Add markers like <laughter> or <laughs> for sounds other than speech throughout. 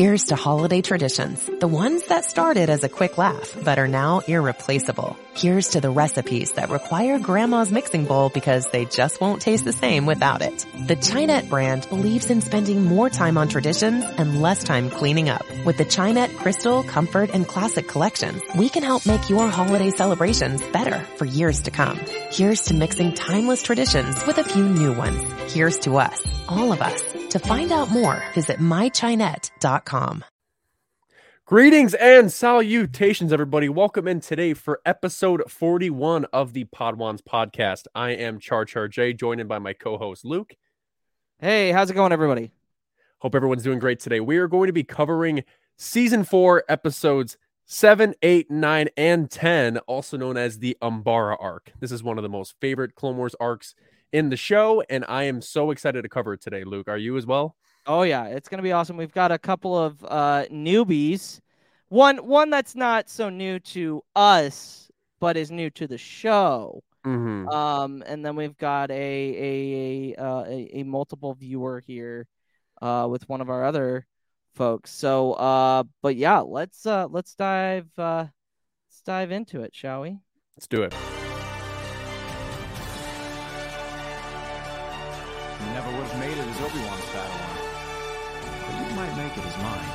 Here's to holiday traditions, the ones that started as a quick laugh but are now irreplaceable. Here's to the recipes that require grandma's mixing bowl because they just won't taste the same without it. The Chinette brand believes in spending more time on traditions and less time cleaning up. With the Chinette Crystal, Comfort, and Classic collections, we can help make your holiday celebrations better for years to come. Here's to mixing timeless traditions with a few new ones. Here's to us, all of us. To find out more, visit mychinette.com. Greetings and salutations, everybody. Welcome in today for episode 41 of the Podwans podcast. I am Char Char J, joined in by my co host Luke. Hey, how's it going, everybody? Hope everyone's doing great today. We are going to be covering season four, episodes seven, eight, nine, and 10, also known as the Umbara arc. This is one of the most favorite Clone Wars arcs in the show, and I am so excited to cover it today. Luke, are you as well? Oh yeah, it's gonna be awesome. We've got a couple of uh, newbies. One one that's not so new to us, but is new to the show. Mm-hmm. Um, and then we've got a a a, uh, a, a multiple viewer here, uh, with one of our other folks. So, uh, but yeah, let's uh, let's dive uh, let's dive into it, shall we? Let's do it. Never would have made it as Obi-Wan's Padawan. But you might make it as mine.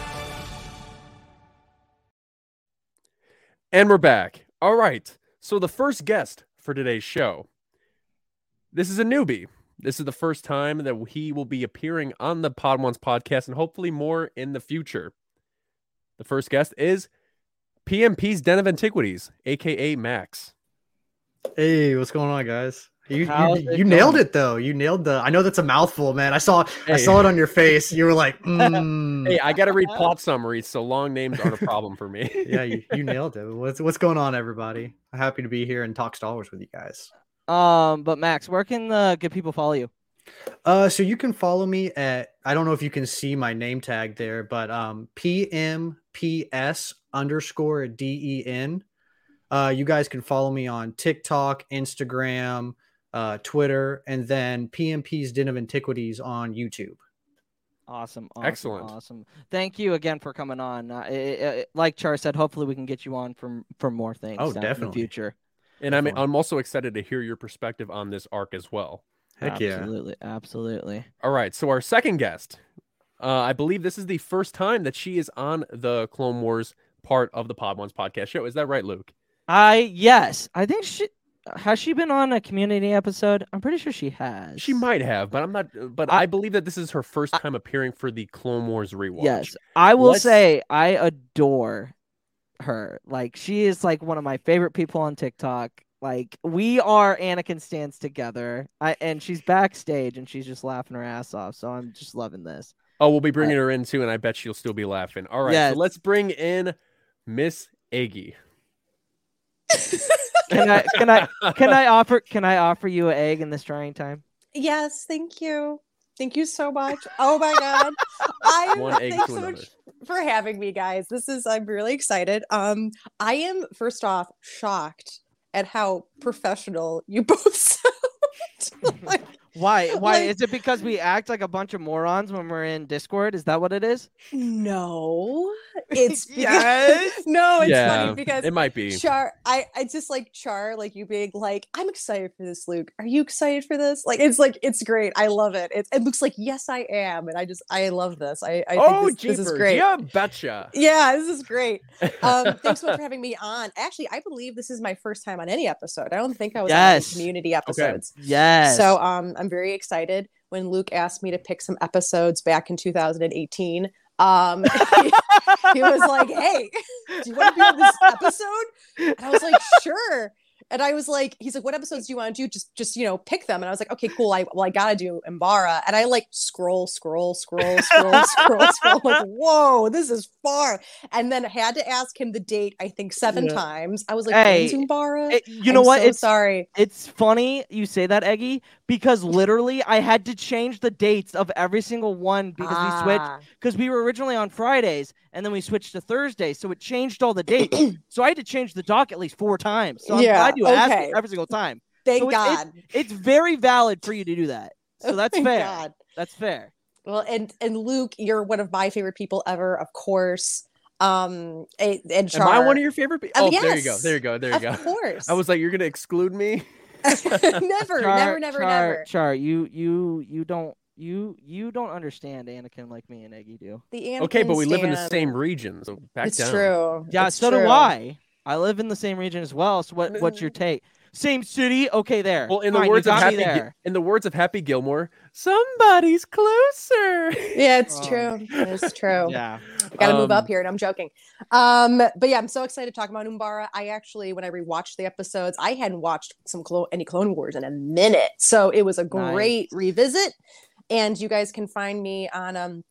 And we're back. All right. So the first guest for today's show. This is a newbie. This is the first time that he will be appearing on the Podwans podcast and hopefully more in the future. The first guest is PMP's Den of Antiquities, aka Max. Hey, what's going on, guys? You you, it you nailed it though. You nailed the. I know that's a mouthful, man. I saw I saw it on your face. You were like, <laughs> mm. Hey, I got to read <laughs> plot summaries, so long names aren't a problem for me. <laughs> yeah, you, you nailed it. What's what's going on, everybody? I'm happy to be here and talk Star Wars with you guys. Um, but Max, where can the good people follow you? Uh, so you can follow me at. I don't know if you can see my name tag there, but um, PMPS underscore DEN. Uh, you guys can follow me on TikTok, Instagram, uh, Twitter, and then PMP's Den of Antiquities on YouTube. Awesome, awesome, Excellent. awesome. Thank you again for coming on. Uh, it- it- like Char said, hopefully we can get you on for for more things. Oh, down in the definitely. future. And I'm Definitely. I'm also excited to hear your perspective on this arc as well. Heck yeah. absolutely, absolutely. All right, so our second guest, uh, I believe this is the first time that she is on the Clone Wars part of the Podwans podcast show. Is that right, Luke? I yes, I think she has she been on a community episode. I'm pretty sure she has. She might have, but I'm not. But I- I, believe that this is her first time appearing for the Clone Wars rewatch. Yes, I will Let's- say I adore her. Like she is like one of my favorite people on TikTok. Like we are Anakin stands together. I and she's backstage and she's just laughing her ass off. So I'm just loving this. Oh, we'll be bringing uh, her in too, and I bet she'll still be laughing. All right, Yes. so let's bring in Miss Eggy. <laughs> Can I can I can I <laughs> offer can I offer you an egg in this trying time? Yes, thank you. Thank you so much. Oh my god. <laughs> I One egg thanks so another. much for having me, guys. This is I'm really excited. Um, I am first off shocked at how professional you both <laughs> sound. like, Why? <laughs> Why Like- is it because we act like a bunch of morons when we're in Discord? Is that what it is? no, <laughs> it's because- <laughs> Yes. no, it's yeah, funny because it might be. Char, I, I just like Char, like you being like, I'm excited for this, Luke. Are you excited for this? Like, it's like, it's great. I love it. It, it looks like, yes, I am. And I just, I love this. I, I oh, think this, this is great. Yeah, betcha. Yeah, this is great. Um, thanks so much for having me on. Actually, I believe this is my first time on any episode. I don't think I was on Yes. any community episodes. Yes. So um, I'm very excited when Luke asked me to pick some episodes back in 2018. Um, <laughs> he, he was like, "Hey, do you want to be on this episode?" And I was like, "Sure." And I was like, he's like, what episodes do you want to do? Just, just you know, pick them. And I was like, okay, cool. I well, I gotta do Umbara. And I like scroll, scroll, scroll, scroll, <laughs> scroll, scroll. Like, whoa, this is far. And then had to ask him the date. I think seven Yeah. times. I was like, Hey, Umbara? It- you know what? I'm what? So it's sorry. it's funny you say that, Eggy, because literally I had to change the dates of every single one because we switched Ah, because we were originally on Fridays and then we switched to Thursday, so it changed all the <clears throat> dates. so I had to change the doc at least four times. So I'm Yeah, glad you asked okay. me every single time. Thank So it's- God. it's very valid for you to do that. So <laughs> that's Thank fair. God. That's fair. Well, and and Luke, you're one of my favorite people ever, of course. Um, and, and Am I one of your favorite people? Oh, there you go. There you go. There you of go. Of course. I was like, you're gonna exclude me. <laughs> <laughs> never, Char, never, never, Char, never. Char, you you you don't you you don't understand Anakin like me and Eggy do. The Anakin Okay, but Anakin we live in the stan- same region, so back It's down. true. Yeah, It's so do true. I. I live in the same region as well. So what what's your <laughs> take? Same city? Okay, there. Well, in the Fine, you words of got me Happy, there. in the words of Happy Gilmore, somebody's closer. <laughs> Yeah, it's Oh. true. It's true. <laughs> Yeah. I gotta move Um, up here, and I'm joking. Um, but yeah, I'm so excited to talk about Umbara. I actually, when I rewatched the episodes, I hadn't watched some clo- any Clone Wars in a minute, so it was a great revisit. And you guys can find me on um,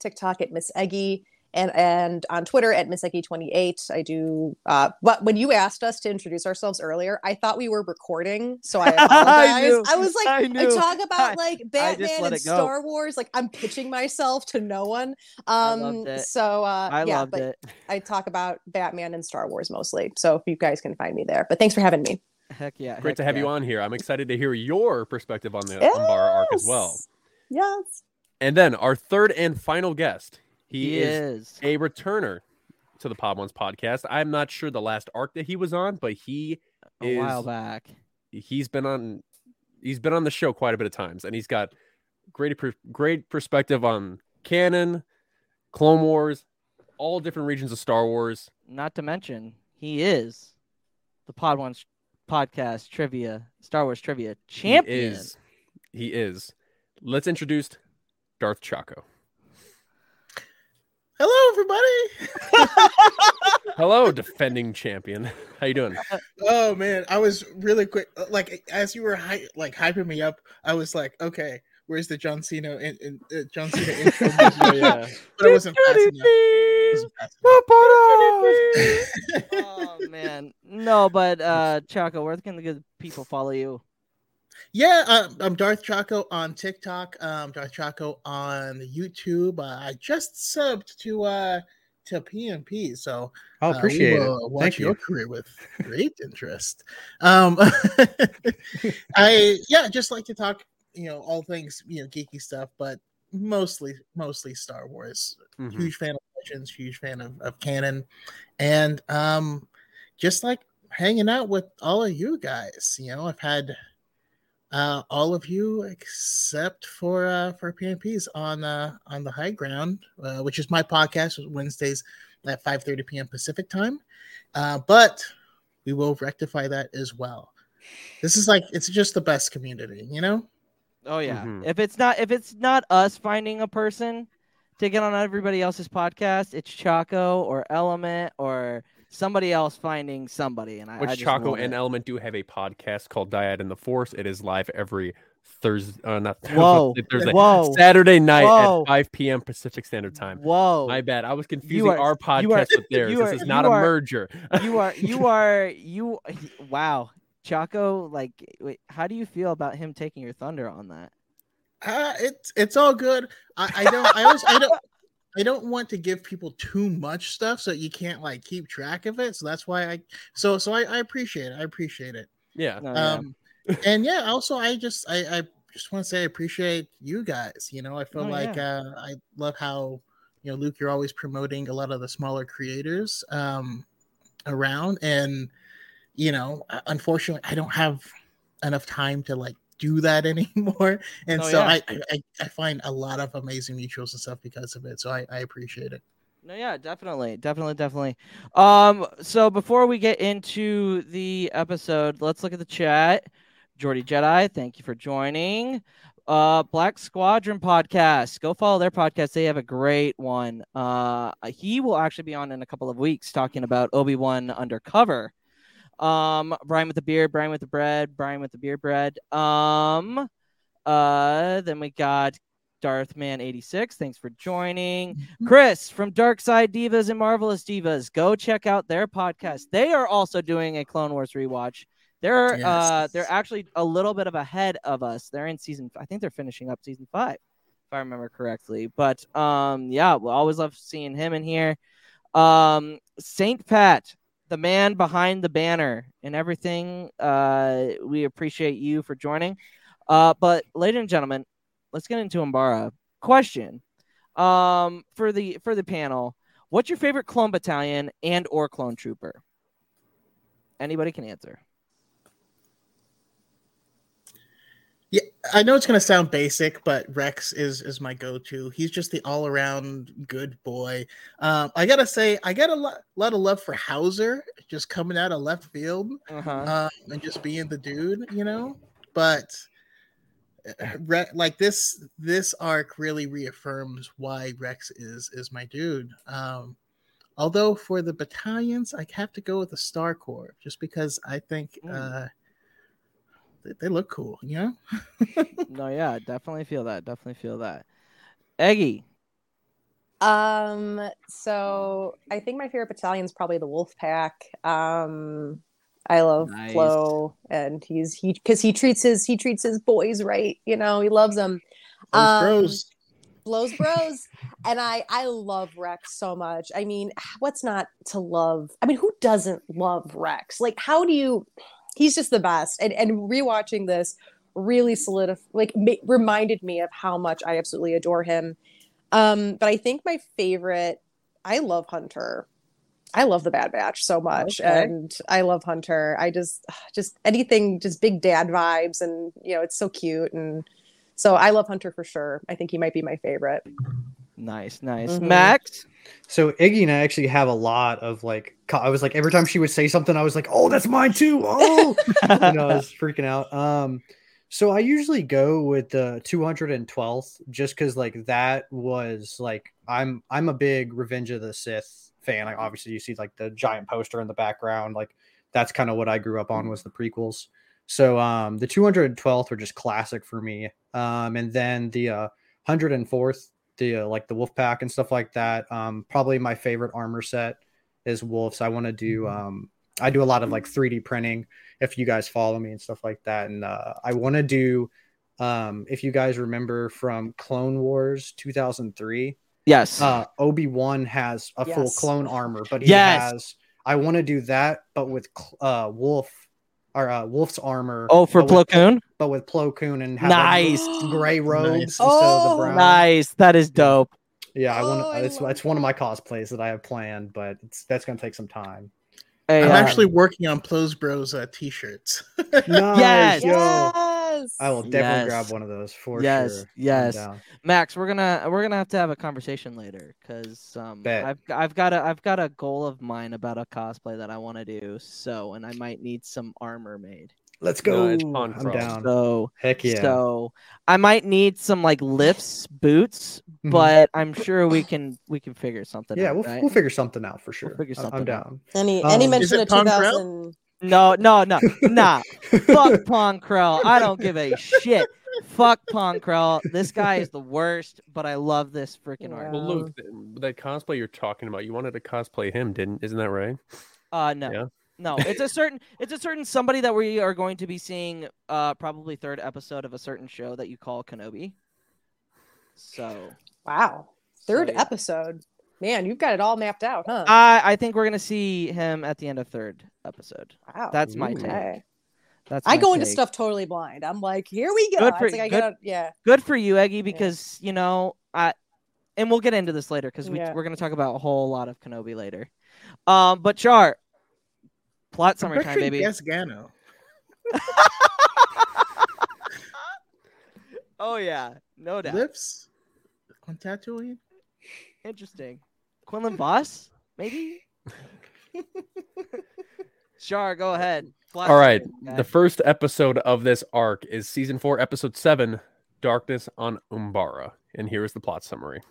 TikTok at Miss Eggy and and on Twitter at Miss Eggy28. I do. Uh, but when you asked us to introduce ourselves earlier, I thought we were recording, so I <laughs> apologize. knew. I, was like, I I, talk about <laughs> like Batman and. Star Wars, like I'm pitching myself to no one. I Um, loved it. so uh, I yeah, loved but it. I talk about Batman and Star Wars mostly. So you guys can find me there. But thanks for having me. Heck yeah. Great heck to have you on here. I'm excited to hear your perspective on the Umbara arc as well. Yes. And then our third and final guest. He, He is, is. a returner to the Podwans podcast. I'm not sure the last arc that he was on, but he A while back. he's been on he's been on the show quite a bit of times and he's got great per- great perspective on canon, Clone Wars, all different regions of Star Wars. Not to mention, he is the Pod One's podcast trivia, Star Wars trivia champion. He is. He is. Let's introduce Darth Choco. Hello, everybody. <laughs> Hello, defending champion. How you doing? oh man, I was really quick. Like as you were hy- like hyping me up, I was like, okay, where's the John Cena in, in, uh, John Cena <laughs> intro? music? yeah. but it wasn't fast enough. Wasn't fast enough. <laughs> oh man, no, but uh, Choco, where can the good people follow you? Yeah, uh, I'm Darth Choco on TikTok. Um, Darth Choco on YouTube. Uh, I just subbed to uh to PMP, so I Uh, we appreciate it. will Watch Thank your you. career with great interest. Um, <laughs> I yeah, just like to talk, you know, all things you know, geeky stuff, but mostly mostly Star Wars. Mhm. Huge fan of Legends, huge fan of, of canon, and um, just like hanging out with all of you guys. You know, I've had uh, all of you except for uh, for PMPs on uh, on the High Ground, uh, which is my podcast Wednesdays at 5:30 p.m. Pacific time. Uh, but we will rectify that as well. This is like it's just the best community, you know. Oh yeah. Mhm. If it's not if it's not us finding a person to get on everybody else's podcast, it's Choco or Element or somebody else finding somebody. And I, I Which just Choco and it. Element do have a podcast called Dyad in the Force. It is live every Thursday, uh, not <laughs> Whoa. Thursday, Whoa. Saturday night Whoa. at 5 p.m. Pacific Standard Time. Whoa. My bad. I was confusing are- our podcast are- with <laughs> theirs. you this is not you a merger. you are <laughs> you are you wow. Choco, like wait, how do you feel about him taking your thunder on that? Uh, it's it's all good. I, I don't. I always I don't. I don't want to give people too much stuff so you can't like keep track of it. So that's why I. So so I, I appreciate it. I appreciate it. yeah. No, yeah. Um, and yeah, also I just I I just want to say I appreciate you guys. You know, I feel Oh, like uh, I love how you know Luke, you're always promoting a lot of the smaller creators um around, and you know, uh, unfortunately, I don't have enough time to like do that <laughs> anymore, and Oh, so yeah. I, I I find a lot of amazing mutuals and stuff because of it. So I I appreciate it. No, yeah, definitely, definitely, definitely. Um, so before we get into the episode, let's look at the chat. Jordy Jedi, thank you for joining. Uh, Black Squadron podcast. Go follow their podcast. They have a great one. Uh, he will actually be on in a couple of weeks talking about Obi Wan Undercover. Um, Brian with the beard, Brian with the bread, Brian with the beard bread. Um, uh, then we got Darthman86. Thanks for joining. Chris from Dark Side Divas and Marvelous Divas. Go check out their podcast. They are also doing a Clone Wars rewatch. They're uh they're actually a little bit of ahead of us. They're in season I think they're finishing up season 5 if I remember correctly. But um yeah, we'll always love seeing him in here. Um Saint Pat, the man behind the banner and everything. Uh we appreciate you for joining. Uh but ladies and gentlemen, let's get into Umbara. question um for the for the panel what's your favorite clone battalion and or clone trooper anybody can answer Yeah, I know it's gonna sound basic, but Rex is is my go-to. He's just the all-around good boy. Um, I gotta say, I got a lot, lot of love for Hauser, just coming out of left field uh-huh um, and just being the dude, you know. But uh, Re- like this, this arc really reaffirms why Rex is is my dude. Um, although for the battalions, I have to go with the Star Corps, just because I think Mm. uh, they, they look cool, you know. <laughs> no yeah definitely feel that definitely feel that eggy Um, so I think my favorite battalion is probably the Wolf Pack. Um, I love Nice. Plo, and he's he because he treats his he treats his boys right. You know, he loves them. Those Um, bros. blows bros and i i love rex so much i mean what's not to love i mean who doesn't love rex like how do you he's just the best and and rewatching this really solidified, like ma- reminded me of how much i absolutely adore him um but i think my favorite i love hunter i love the bad batch so much Okay. and i love hunter i just just anything just big dad vibes and you know it's so cute and so I love Hunter for sure. I think he might be my favorite. Nice nice Mhm. max So Eggy and I actually have a lot of like. I was like every time she would say something, I was like, "Oh, that's mine too!" Oh, <laughs> you know, I was freaking out. Um, so I usually go with the 212th just because like that was like I'm I'm a big Revenge of the Sith fan. Like obviously you see like the giant poster in the background. Like that's kind of what I grew up on was the prequels. So um the 212th were just classic for me. Um and then the uh 104th, the uh, like the wolf pack and stuff like that. Um probably my favorite armor set is wolves. I want to do um I do a lot of like 3D printing if you guys follow me and stuff like that. And uh, I want to do, um, if you guys remember from Clone Wars 2003, yes uh, Obi Wan has a full clone armor, but he Yes. has. I want to do that, but with cl- uh, Wolffe or uh, Wolffe's armor. oh for but Plo Koon? but with Plo Koon and have Nice. like, gray <gasps> robes Nice. instead of Oh, the brown. nice that is dope Yeah, I want. Oh, it's it's one of my cosplays that I have planned, but it's that's gonna take some time. Hey, I'm uh, actually working on Plos Bros uh, t-shirts. <laughs> Nice, Yes. yo. Yes. I will definitely Yes. grab one of those for Yes, sure. I'm yes. Max, we're gonna we're gonna have to have a conversation later because um Bet. I've I've got a I've got a goal of mine about a cosplay that I want to do. So and I might need some armor made. Let's go. Nice pond I'm crawl. down. So Heck yeah. so I might need some like lifts boots, Mhm. but I'm sure we can we can figure something yeah, out. we'll, right? we'll figure something out for sure. figure I- something I'm out. down. Any Um, any mention of 2000? No, no, no, nah. Fuck Pong Krell. I don't give a shit. Fuck Pong Krell. This guy is the worst, but I love this freaking Yeah. art. Well, Luke, that cosplay you're talking about, you wanted to cosplay him, didn't? Isn't that right? Uh no. Yeah. No, it's a certain it's a certain somebody that we are going to be seeing uh probably third episode of a certain show that you call Kenobi. So Wow. Third yeah. episode. Man, you've got it all mapped out, huh? I I think we're gonna see him at the end of third episode. wow. That's my Ooh. take. That's I my go into stuff totally blind. I'm like, here we go. Good It's for- like I good- gotta, yeah. Good for you, Eggy, because you know I and we'll get into this later because we Yeah. we're gonna talk about a whole lot of Kenobi later. Um, but Char, plot I'm summary time, baby. Guess Gano. <laughs> <laughs> Oh yeah, no doubt. Lips on Tatooine. Interesting. Quinlan Vos, maybe. <laughs> Char, go ahead. Plot All right. summary, guy. The first episode of this arc is season four, episode seven, Darkness on Umbara. And here is the plot summary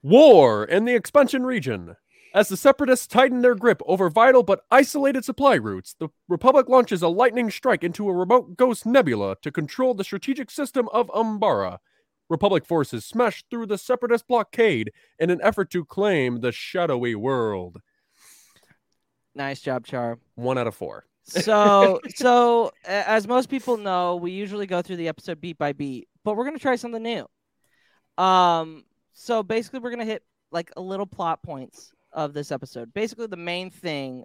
War in the expansion region. As the separatists tighten their grip over vital but isolated supply routes, the Republic launches a lightning strike into a remote ghost nebula to control the strategic system of Umbara. Republic forces smashed through the separatist blockade in an effort to claim the shadowy world. nice job, Char. One out of four. so <laughs> so as most people know we usually go through the episode beat by beat but we're gonna try something new um so basically we're gonna hit like a little plot points of this episode basically the main thing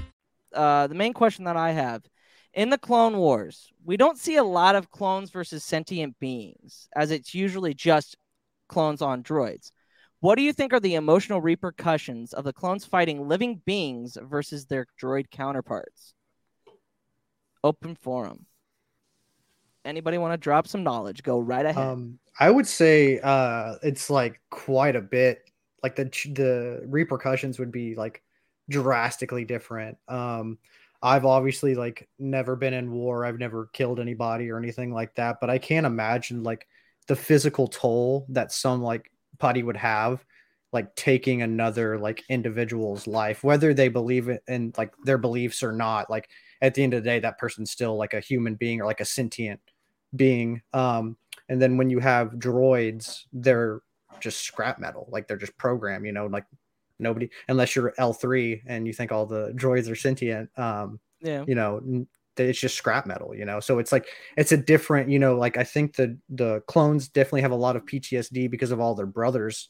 Uh, the main question that I have in the Clone Wars, we don't see a lot of clones versus sentient beings, as it's usually just clones on droids. What do you think are the emotional repercussions of the clones fighting living beings versus their droid counterparts? Open forum. Anybody want to drop some knowledge? Go right ahead. Um, I would say uh, it's like quite a bit. Like the the repercussions would be like drastically different. Um, I've obviously like never been in war. I've never killed anybody or anything like that. But I can't imagine like the physical toll that some like putty would have, like taking another like individual's life, whether they believe in like their beliefs or not. Like at the end of the day, that person's still like a human being or like a sentient being. Um, and then when you have droids, they're just scrap metal, like they're just program, you know, like nobody unless you're L3 and you think all the droids are sentient, um, yeah. you know, it's just scrap metal, you know. So it's like it's a different, you know, like I think the the clones definitely have a lot of PTSD because of all their brothers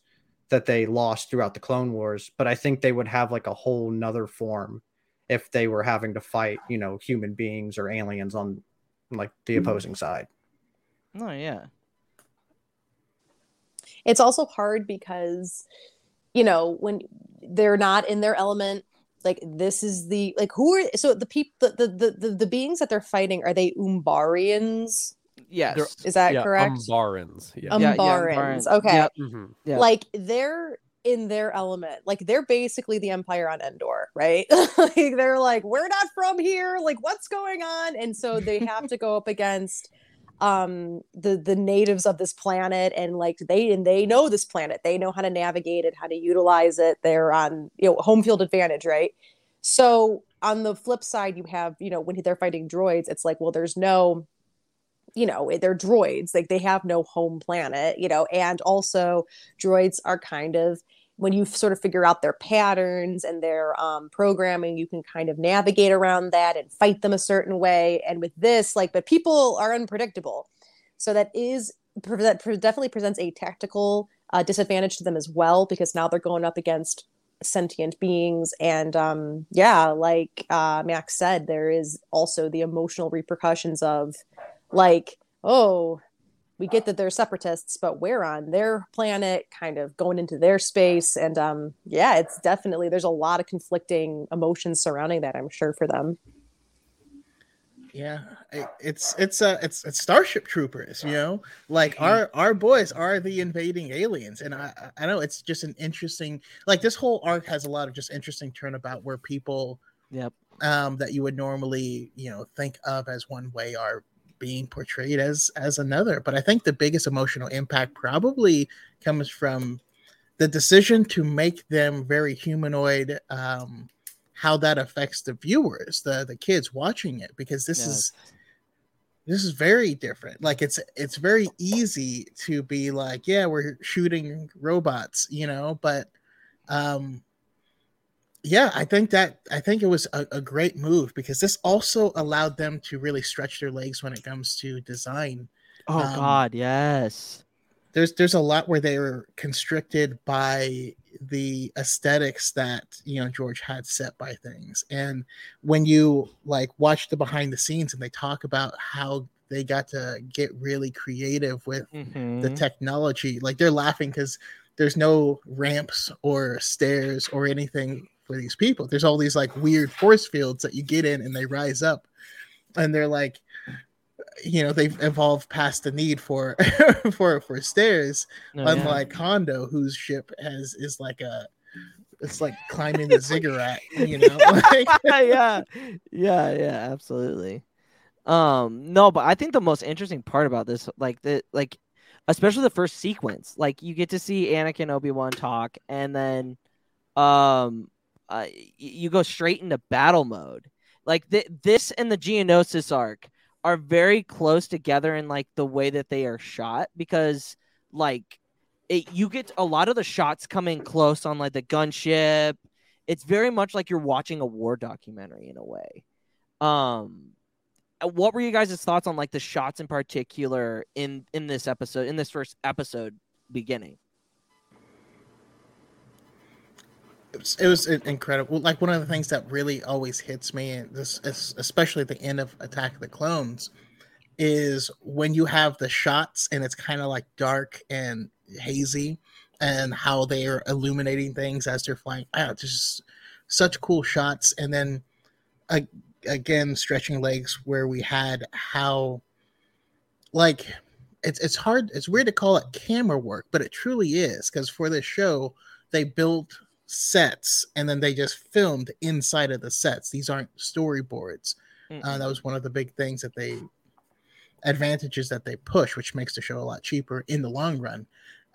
that they lost throughout the Clone Wars, but I think they would have like a whole nother form if they were having to fight, you know, human beings or aliens on like the opposing side. No, yeah. it's also hard because you know when they're not in their element like this is the like who are so the people the, the the the beings that they're fighting are they umbarians Yes. is that yeah, correct Umbarans. Yeah. Um, Yeah, yeah, Umbarans. Umbarans. Okay. Yep. Yeah. like they're in their element like they're basically the empire on endor right <laughs> like they're like we're not from here like what's going on and so they have to go up against um the the natives of this planet and like they and they know this planet. They know how to navigate it how to utilize it. They're on you know home field advantage right? So on the flip side you have you know when they're fighting droids it's like well there's no you know they're droids. Like they have no home planet you know? And also droids are kind of when you sort of figure out their patterns and their um, programming you can kind of navigate around that and fight them a certain way and with this like but people are unpredictable. So that is that definitely presents a tactical uh, disadvantage to them as well because now they're going up against sentient beings and um yeah like uh max said there is also the emotional repercussions of like oh we get that they're separatists but we're on their planet kind of going into their space. And um yeah it's definitely there's a lot of conflicting emotions surrounding that i'm sure for them. Yeah, it- it's it's uh it's it's Starship Troopers, you know, like our our boys are the invading aliens, and I I I know it's just an interesting like this whole arc has a lot of just interesting turnabout where people Yep. um that you would normally you know think of as one way are being portrayed as as another, but I think the biggest emotional impact probably comes from the decision to make them very humanoid um how that affects the viewers the the kids watching it because this Yeah. is this is very different like it's it's very easy to be like yeah we're shooting robots you know but um yeah i think that i think it was a, a great move because this also allowed them to really stretch their legs when it comes to design Oh Um, God, yes. there's there's a lot where they were constricted by the aesthetics that you know George had set by things. And when you like watch the behind the scenes and they talk about how they got to get really creative with the Mhm. technology, like they're laughing because there's no ramps or stairs or anything for these people. There's all these like weird force fields that you get in and they rise up. And they're like, you know, they've evolved past the need for <laughs> for for stairs yeah. unlike Hondo, whose ship has is like a it's like <laughs> climbing the ziggurat, you know. <laughs> Yeah, yeah, yeah, absolutely. Um, no, but I think the most interesting part about this, like the like, especially the first sequence, like you get to see Anakin Obi Wan talk, and then, um, uh, you go straight into battle mode. Like th- this and the Geonosis arc are very close together in like the way that they are shot because like it, you get a lot of the shots coming close on like the gunship. It's very much like you're watching a war documentary in a way. Um, uh, what were you guys' thoughts on like the shots in particular in in this episode in this first episode beginning? It was, incredible. Like one of the things that really always hits me, and this is especially at the end of Attack of the Clones, is when you have the shots and it's kind of like dark and hazy, and how they are illuminating things as they're flying. Ah, just such cool shots. And then again, stretching legs where we had how, like, it's it's hard. It's weird to call it camera work, but it truly is because for this show they built sets and then they just filmed inside of the sets. These aren't storyboards. Uh, that was one of the big things that they advantages that they push, which makes the show a lot cheaper in the long run.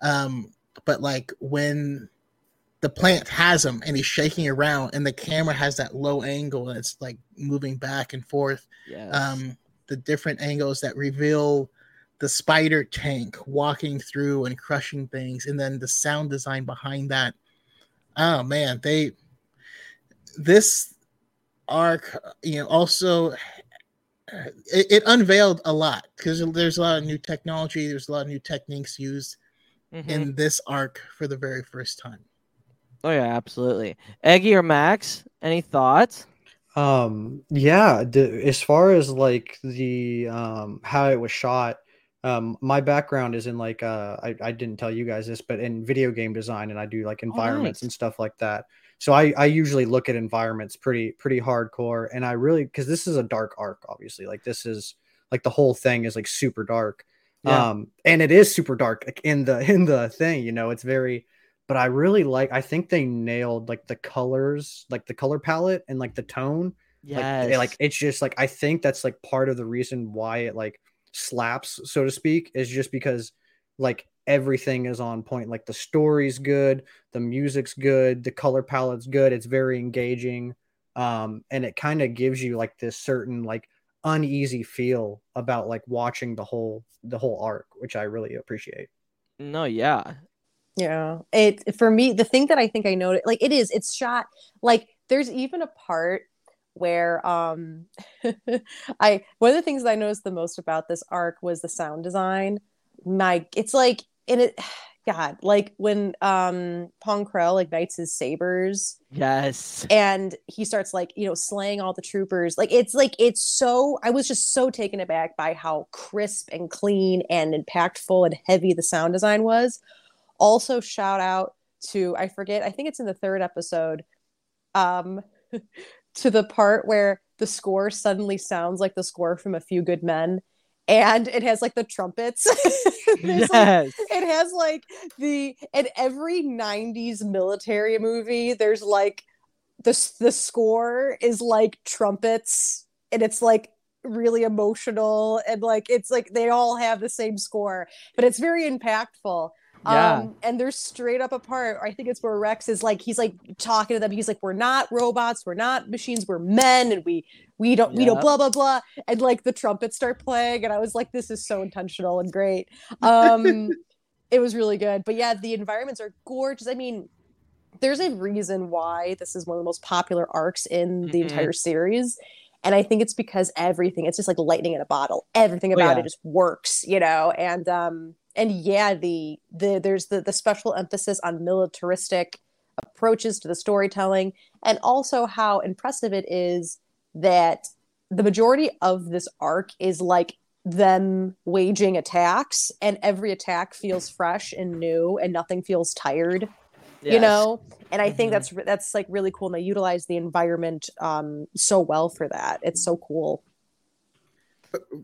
Um, but like when the plant has him and he's shaking around and the camera has that low angle and it's like moving back and forth. Yes. Um, the different angles that reveal the spider tank walking through and crushing things, and then the sound design behind that oh man they this arc you know also it, it unveiled a lot because there's a lot of new technology there's a lot of new techniques used Mhm. in this arc for the very first time oh yeah, absolutely. Eggy or Max, any thoughts? Um, yeah, the, as far as like the um how it was shot, um my background is in like uh I, I didn't tell you guys this, but in video game design and I do like environments nice. and stuff like that. So I I usually look at environments pretty pretty hardcore and I really because this is a dark arc, obviously. Like this is like the whole thing is like super dark. Yeah. Um and it is super dark like, in the in the thing, you know, it's very but I really like I think they nailed like the colors, like the color palette and like the tone Yes. like, like it's just like I think that's like part of the reason why it like slaps, so to speak, is just because like everything is on point. Like the story's good, the music's good, the color palette's good. It's very engaging, um, and it kind of gives you like this certain like uneasy feel about like watching the whole the whole arc, which I really appreciate. no, yeah. Yeah. It for me, the thing that I think I noticed, like it is, it's shot like there's even a part where um <laughs> I one of the things I noticed the most about this arc was the sound design. My it's like in it <sighs> God, like when um Pong Krell ignites his sabers Yes. and he starts like you know slaying all the troopers like it's like it's so i was just so taken aback by how crisp and clean and impactful and heavy the sound design was also shout out to i forget i think it's in the third episode um <laughs> to the part where the score suddenly sounds like the score from a few good men and it has like the trumpets <laughs> There's, like, Yes. it has like the in every 90s military movie there's like the the score is like trumpets and it's like really emotional and like it's like they all have the same score but it's very impactful Yeah. um and they're straight up apart. I think it's where rex is like he's like talking to them. He's like we're not robots. We're not machines. We're men and we we don't we know Yep. blah blah blah. And like the trumpets start playing and i was like this is so intentional and great. Um <laughs> it was really good. But yeah the environments are gorgeous. I mean there's a reason why this is one of the most popular arcs in the Mhm. entire series. And i think it's because everything it's just like lightning in a bottle. Everything Oh, about yeah. it just works you know? And um and yeah the the there's the the special emphasis on militaristic approaches to the storytelling and also how impressive it is that the majority of this arc is like them waging attacks and every attack feels fresh and new and nothing feels tired you know? And i think Mhm. that's that's like really cool and they utilize the environment um so well for that. It's so cool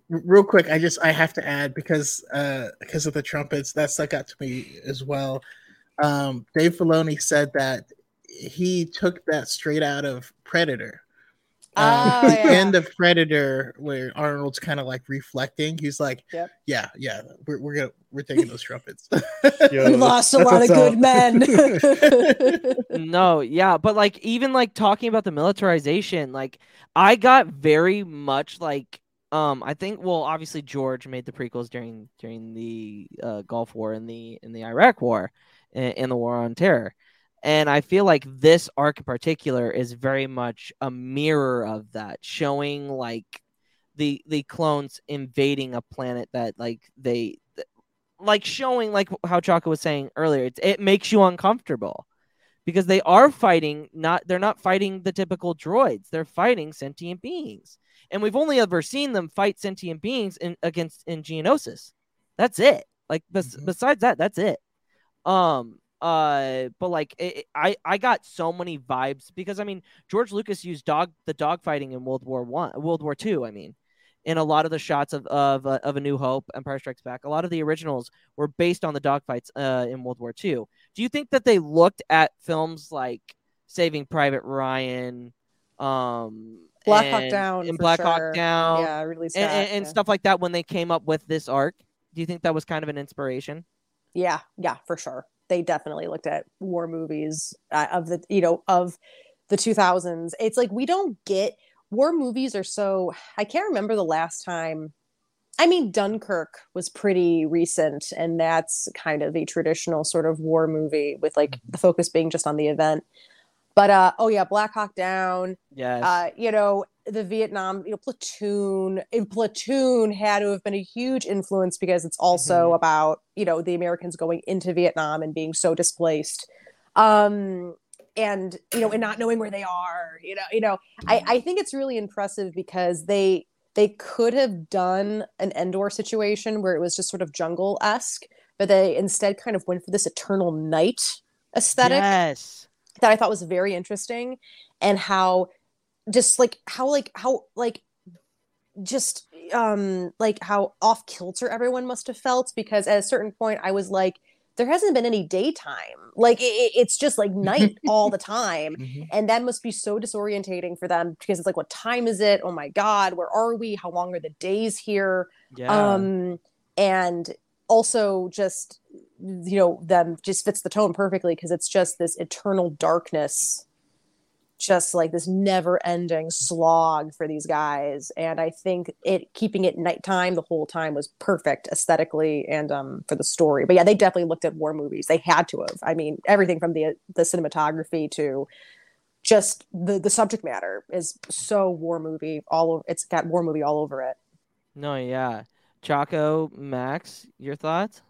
real quick i just i have to add because uh because of the trumpets that stuck out to me as well um dave filoni said that he took that straight out of predator uh, Oh, yeah. end of Predator, where Arnold's kind of like reflecting. He's like, Yep. "Yeah, yeah, we're we're gonna we're taking those trumpets." <laughs> Yo, we lost a lot of good up. men. <laughs> <laughs> no, yeah, but like even like talking about the militarization, like I got very much like um I think well obviously George made the prequels during during the uh, Gulf War and the in the Iraq War and, and the War on Terror. And I feel like this arc in particular is very much a mirror of that, showing like the the clones invading a planet that like they like showing like how Choco was saying earlier, it, it makes you uncomfortable because they are fighting not they're not fighting the typical droids. They're fighting sentient beings. And we've only ever seen them fight sentient beings in against in geonosis. That's it. Like bes- Mhm. besides that that's it. Um uh but like it, it- i i got so many vibes because i mean george lucas used dog the dog fighting in world war one world war two i mean in a lot of the shots of of, uh, of a new hope empire strikes back a lot of the originals were based on the dogfights uh in world war two do you think that they looked at films like Saving Private Ryan, um, Black Hawk Down, and Black sure. Hawk Down, yeah, Scott. and, and, and yeah. stuff like that when they came up with this arc? Do you think that was kind of an inspiration? Yeah, yeah, for sure. They definitely looked at war movies uh, of the, you know, of the 2000s. It's like we don't get war movies are so I can't remember the last time I mean Dunkirk was pretty recent and that's kind of a traditional sort of war movie with like the focus being just on the event. But uh oh yeah, Black Hawk Down, Yes. uh, you know, the Vietnam, you know, Platoon, and Platoon had to have been a huge influence because it's also Mhm. about, you know, the Americans going into Vietnam and being so displaced. Um, and you know, and not knowing where they are, you know, you know, I, I think it's really impressive because they they could have done an Endor situation where it was just sort of jungle-esque, but they instead kind of went for this eternal night aesthetic Yes. that I thought was very interesting and how just like how like how like just um like how off kilter everyone must have felt because at a certain point I was like there hasn't been any daytime like it, it- it's just like night <laughs> all the time Mhm. and that must be so disorientating for them because it's like what time is it oh my god where are we how long are the days here Yeah. um and also just you know them just fits the tone perfectly because it's just this eternal darkness just like this never ending slog for these guys and i think it keeping it nighttime the whole time was perfect aesthetically and um for the story but yeah they definitely looked at war movies they had to have i mean everything from the the cinematography to just the the subject matter is so war movie all over it's got war movie all over it no, yeah. Choco, Max, your thoughts?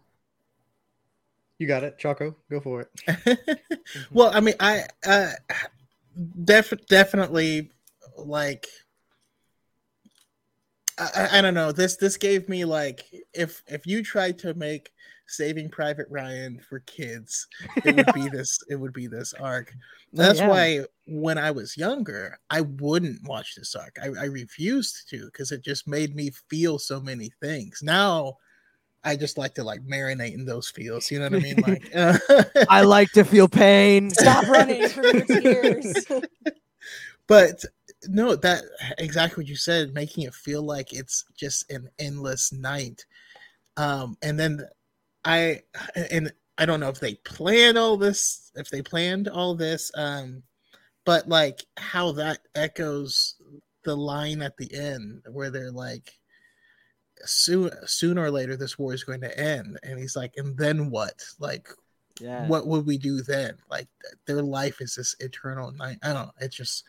You got it, Choco. Go for it. <laughs> well, I mean, I uh, def- definitely like I, I- don't know. This this gave me like if if you tried to make Saving Private Ryan for kids, it would be <laughs> this. It would be this arc. Oh, That's yeah. why when I was younger, I wouldn't watch this arc. I, I refused to because it just made me feel so many things. Now. I just like to like marinate in those feels. You know what I mean? Like, <laughs> I like to feel pain. stop running <laughs> from your tears but no that exactly what you said making it feel like it's just an endless night um and then i and i don't know if they planned all this if they planned all this um but like how that echoes the line at the end where they're like soon sooner or later this war is going to end and he's like and then what like Yeah. what would we do then? Like their life is this eternal night. I don't know. It's just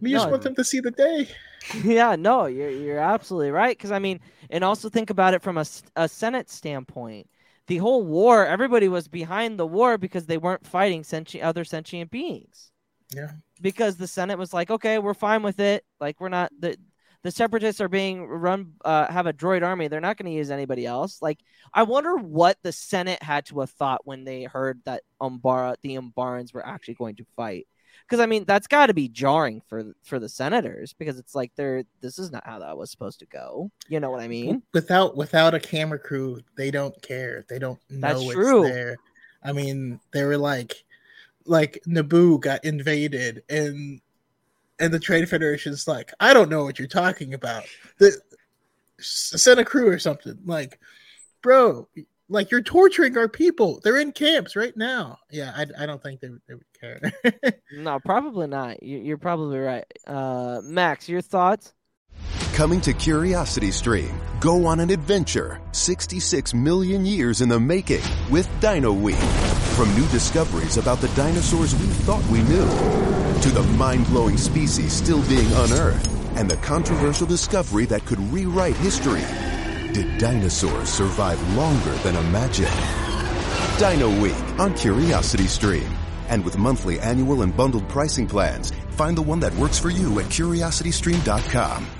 we just want them to see the day. <laughs> yeah, no, you're you're absolutely right. Because I mean, and also think about it from a, a Senate standpoint. The whole war, everybody was behind the war because they weren't fighting sentient other sentient beings. Yeah. Because the Senate was like, okay, we're fine with it. Like we're not the the separatists are being run uh, have a droid army. They're not going to use anybody else. Like I wonder what the Senate had to have thought when they heard that Umbara the Umbarans were actually going to fight because I mean that's got to be jarring for for the senators because it's like they're this is not how that was supposed to go. You know what I mean? Without without a camera crew, they don't care. They don't know That's it's true. there. I mean, they were like like Naboo got invaded and and the Trade Federation's like, I don't know what you're talking about. The send a crew or something. Like, bro, like you're torturing our people. They're in camps right now. Yeah, I, I don't think they, would- they would care. <laughs> No, probably not. You- You're probably right. Uh, Max, your thoughts? Coming to Curiosity Stream, go on an adventure 66 million years in the making with Dino Week. From new discoveries about the dinosaurs we thought we knew, to the mind-blowing species still being unearthed, and the controversial discovery that could rewrite history. Did dinosaurs survive longer than imagined? Dino Week on Curiosity Stream. And with monthly, annual, and bundled pricing plans, find the one that works for you at curiositystream.com.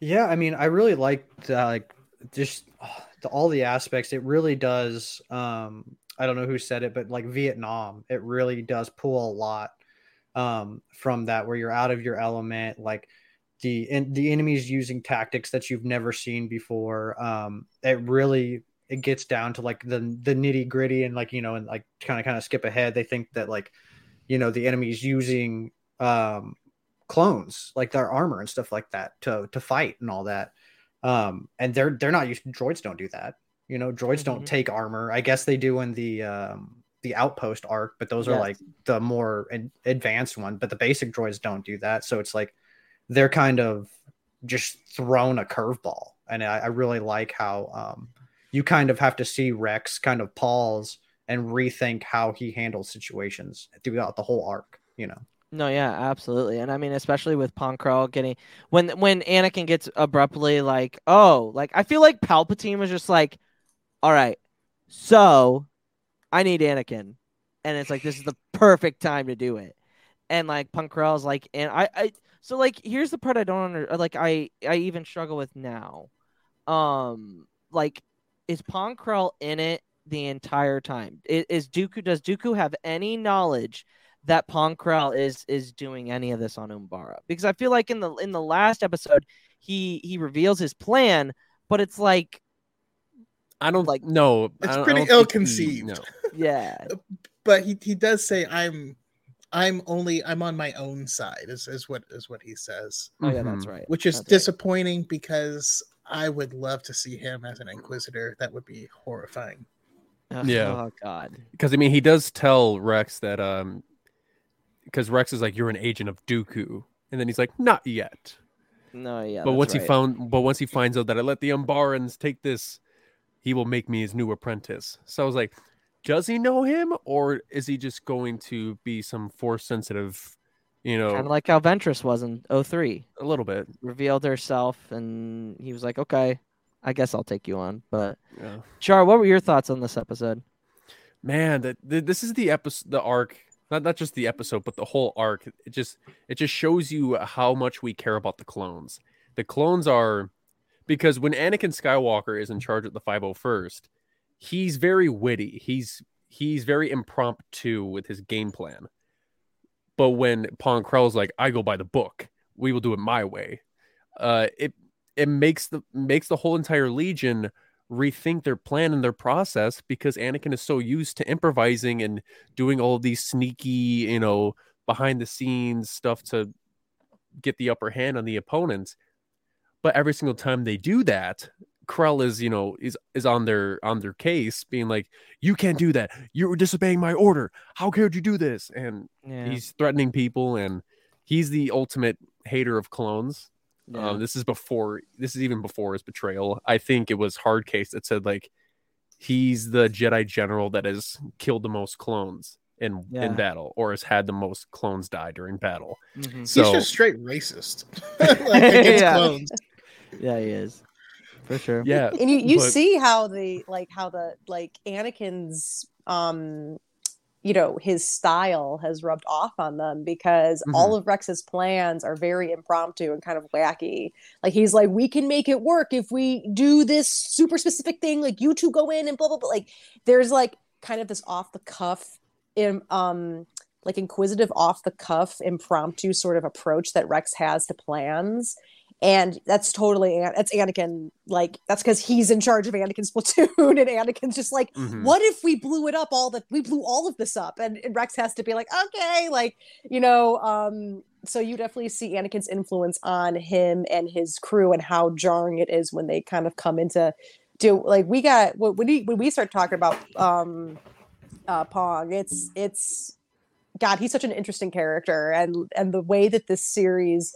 Yeah, I mean, I really like uh, like just oh, <sighs> the, all the aspects. It really does. Um, I don't know who said it, but like Vietnam, it really does pull a lot um, from that, where you're out of your element. Like the en- the enemy's using tactics that you've never seen before. Um, it really it gets down to like the the nitty gritty and like you know and like kind of kind of skip ahead. They think that like you know the enemy's using um clones like their armor and stuff like that to to fight and all that. Um and they're they're not used droids don't do that. You know droids Mhm. don't take armor. I guess they do in the um the outpost arc but those are like the more ad- advanced one but the basic droids don't do that. So it's like they're kind of just thrown a curveball. And I, I really like how um you kind of have to see rex kind of pause and rethink how he handles situations throughout the whole arc you know No, yeah, absolutely. And I mean, especially with Pon Krell getting when when Anakin gets abruptly like, oh, like I feel like Palpatine was just like, all right, so I need Anakin, and it's like this is the perfect time to do it, and like Pon Krell's like, and I, I, so like here's the part I don't under, like I, I even struggle with now, um, like is Pon Krell in it the entire time? I- Is Dooku does Dooku have any knowledge? That Pon Krell is is doing any of this on Umbara because I feel like in the in the last episode he he reveals his plan, but it's like I don't Like- like no. It's I don't- I pretty don't think he- ill-conceived. no. yeah <laughs> but he, he does say I'm I'm only I'm on my own side is, is what is what he says. oh yeah that's Mhm. right Which is That's right. disappointing because I would love to see him as an inquisitor. That would be horrifying. Ugh, Yeah. oh god because I mean he does tell Rex that um because Rex is like you're an agent of Dooku, and then he's like not yet. no yeah but once he found, but once he finds out that I let the Umbarans take this, he will make me his new apprentice. So I was like, does he know him, or is he just going to be some force sensitive? You know, kind of like how Ventress was in 03 a little bit. revealed herself and he was like okay I guess I'll take you on but Yeah. Char what were your thoughts on this episode man that this is the episode the arc not not just the episode but the whole arc. It just it just shows you how much we care about the clones. The clones are because when Anakin Skywalker is in charge of the 501st he's very witty. He's he's very impromptu with his game plan. But when Pon Krell's like I go by the book. We will do it my way uh it it makes the makes the whole entire legion rethink their plan and their process because Anakin is so used to improvising and doing all these sneaky, you know, behind the scenes stuff to get the upper hand on the opponents. But every single time they do that, Krell is, you know, is is on their on their case, being like, "You can't do that. You're disobeying my order. How could you do this?" And yeah, he's threatening people, and he's the ultimate hater of clones. Yeah. Um, this is before. This is even before his betrayal. I think it was Hardcase that said like he's the Jedi general that has killed the most clones in Yeah. in battle, or has had the most clones die during battle. Mhm. So He's just straight racist. <laughs> <laughs> like against Yeah. clones. yeah he is for sure yeah, and you, you but- see how the like how the like anakin's um you know his style has rubbed off on them because Mhm. all of Rex's plans are very impromptu and kind of wacky. Like he's like, we can make it work if we do this super specific thing. Like you two go in and blah blah blah. Like there's like kind of this off the cuff, in um, like inquisitive off the cuff impromptu sort of approach that Rex has to plans. And that's totally that's Anakin. Like that's because he's in charge of Anakin's <laughs> platoon, and Anakin's just like, Mhm. what if we blew it up all that we blew all of this up and, and rex has to be like okay like you know um so you definitely see anakin's influence on him and his crew and how jarring it is when they kind of come into do like we got when when we when we start talking about um uh pong it's it's god he's such an interesting character and and the way that this series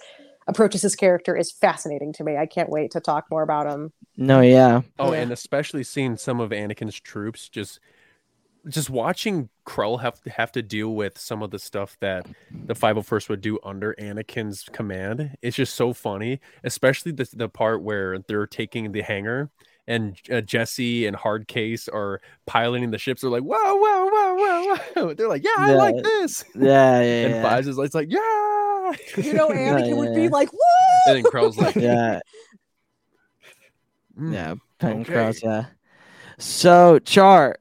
approaches his character is fascinating to me i can't wait to talk more about him No, yeah. Oh, Yeah. and especially seeing some of Anakin's troops just just watching Krell have to have to deal with some of the stuff that the 501st would do under Anakin's command. It's just so funny, especially the the part where they're taking the hangar and uh, Jesse and Hardcase are piloting the ships. They're like, "Whoa, whoa, whoa, whoa, whoa!" <laughs> They're like, "Yeah, I like this." Yeah, <laughs> yeah, And yeah. Fives is like, it's like, "Yeah." <laughs> you know <laughs> anakin yeah, would be yeah. like woo And then Krell's like, yeah, "Mm, yeah, Penn okay." Cross, yeah. So, Char,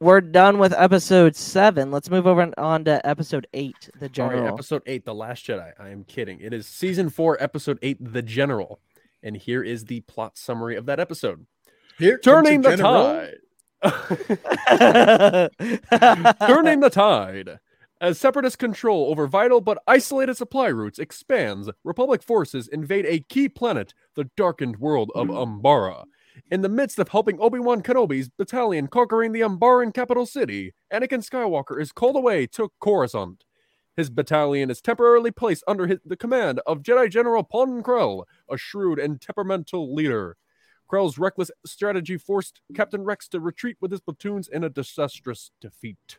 we're done with episode seven. Let's move over on to episode eight, the general. right, episode eight, The Last Jedi. I am kidding. It is season four, episode eight, The General. And here is the plot summary of that episode. Here Turning the general. tide. <laughs> Turning the tide. As separatist control over vital but isolated supply routes expands, Republic forces invade a key planet, the darkened world of hmm. Umbara. In the midst of helping Obi-Wan Kenobi's battalion conquering the Umbaran capital city, Anakin Skywalker is called away to Coruscant. His battalion is temporarily placed under his, the command of Jedi General Pon Krell, a shrewd and temperamental leader. Krell's reckless strategy forced Captain Rex to retreat with his platoons in a disastrous defeat.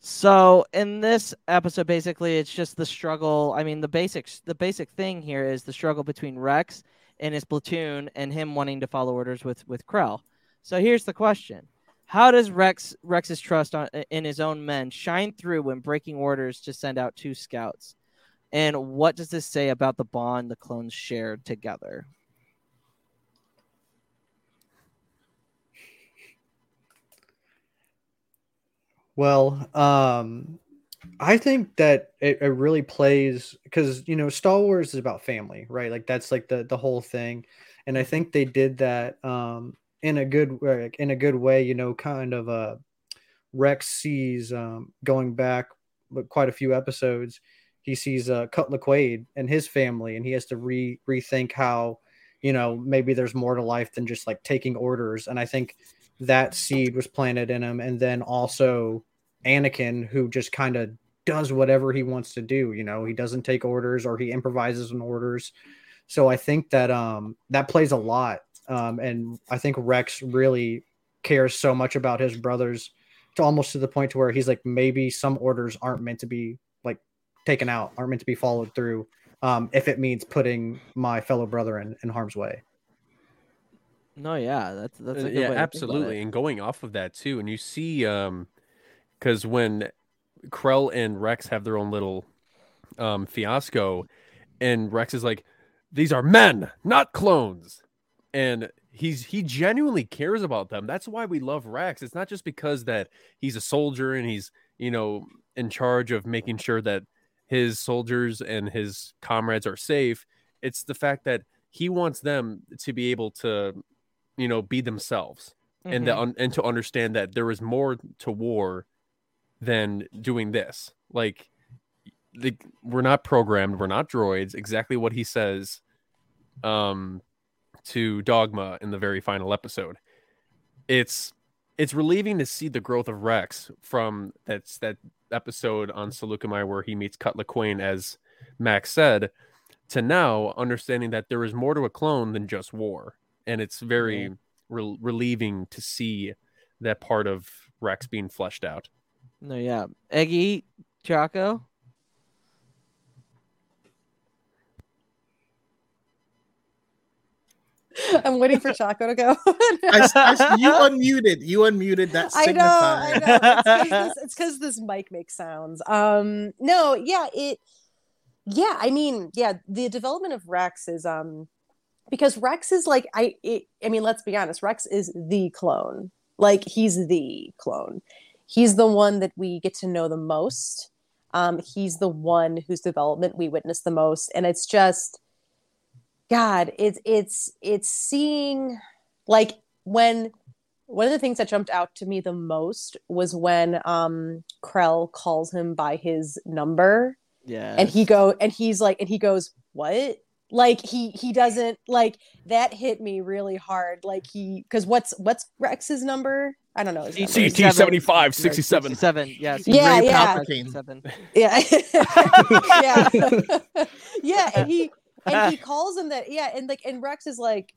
So in this episode, basically, it's just the struggle. I mean, the basics, the basic thing here is the struggle between Rex and his platoon, and him wanting to follow orders with with Krell. So here's the question: How does Rex Rex's trust on, in his own men shine through when breaking orders to send out two scouts? And what does this say about the bond the clones shared together? Well, um, I think that it, it really plays because you know Star Wars is about family, right? Like that's like the the whole thing, and I think they did that um, in a good way, in a good way. You know, kind of uh, Rex sees um, going back quite a few episodes. He sees uh, Cut Lawquane and his family, and he has to re rethink how you know maybe there's more to life than just like taking orders. And I think that seed was planted in him, and then also Anakin, who just kind of does whatever he wants to do. You know, he doesn't take orders or he improvises on orders. So I think that um that plays a lot. Um, and I think Rex really cares so much about his brothers to almost to the point to where he's like maybe some orders aren't meant to be like taken out, aren't meant to be followed through. Um, if it means putting my fellow brother in, in harm's way. No, yeah, that's that's a Uh, good yeah, way to think about absolutely. it. And going off of that too, and you see, um, because when Krell and Rex have their own little um fiasco, and Rex is like, "These are men, not clones," and he's he genuinely cares about them. That's why we love Rex. It's not just because that he's a soldier and he's you know in charge of making sure that his soldiers and his comrades are safe. It's the fact that he wants them to be able to, you know, be themselves and the, un- and to understand that there is more to war than doing this. Like, the, we're not programmed, we're not droids. Exactly what he says, um, to Dogma in the very final episode. It's it's relieving to see the growth of Rex from that's that episode on Saleucami where he meets Cut Lawquane, as Max said, to now understanding that there is more to a clone than just war, and it's very rel relieving to see that part of Rex being fleshed out. No, yeah, Eggy, Choco. <laughs> I'm waiting for Choco to go. <laughs> I, I, you unmuted. You unmuted. That I know, I know. It's 'cause <laughs> this, it's because this mic makes sounds. Um, no, yeah, it, yeah. I mean, yeah, the development of Rex is um, because Rex is like I, it, I mean, let's be honest. Rex is the clone. Like he's the clone. He's the one that we get to know the most. Um, he's the one whose development we witness the most, and it's just, God, it's it's it's seeing like when one of the things that jumped out to me the most was when um Krell calls him by his number. Yeah. and he go and he's like and he goes what? Like he he doesn't like that hit me really hard. Like he because what's what's Rex's number I don't know his number. CT 75, 67. Seven. Yeah. Yeah, Ray yeah. Seven. yeah <laughs> <laughs> yeah <laughs> yeah and he and he calls him that yeah and like and Rex is like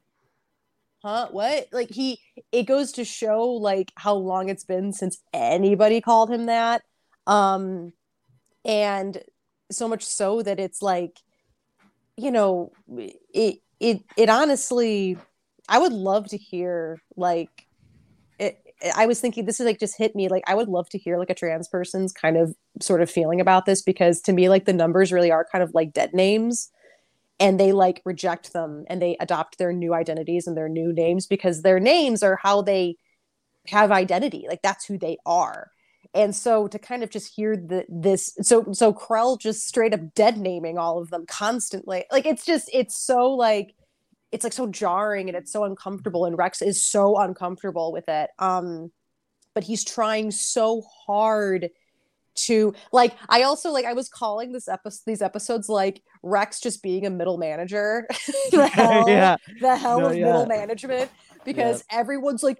huh what like he it goes to show like how long it's been since anybody called him that um and so much so that it's like you know it it it honestly i would love to hear like it i was thinking this is like just hit me like i would love to hear like a trans person's kind of sort of feeling about this because to me like the numbers really are kind of like dead names and they like reject them and they adopt their new identities and their new names because their names are how they have identity like that's who they are. And so to kind of just hear the this so so Krell just straight up dead naming all of them constantly. Like it's just it's so like it's like so jarring and it's so uncomfortable and Rex is so uncomfortable with it um but he's trying so hard to like I also like I was calling this episode these episodes like Rex just being a middle manager <laughs> the <laughs> hell Yeah. the hell No, of yeah. middle management because everyone's like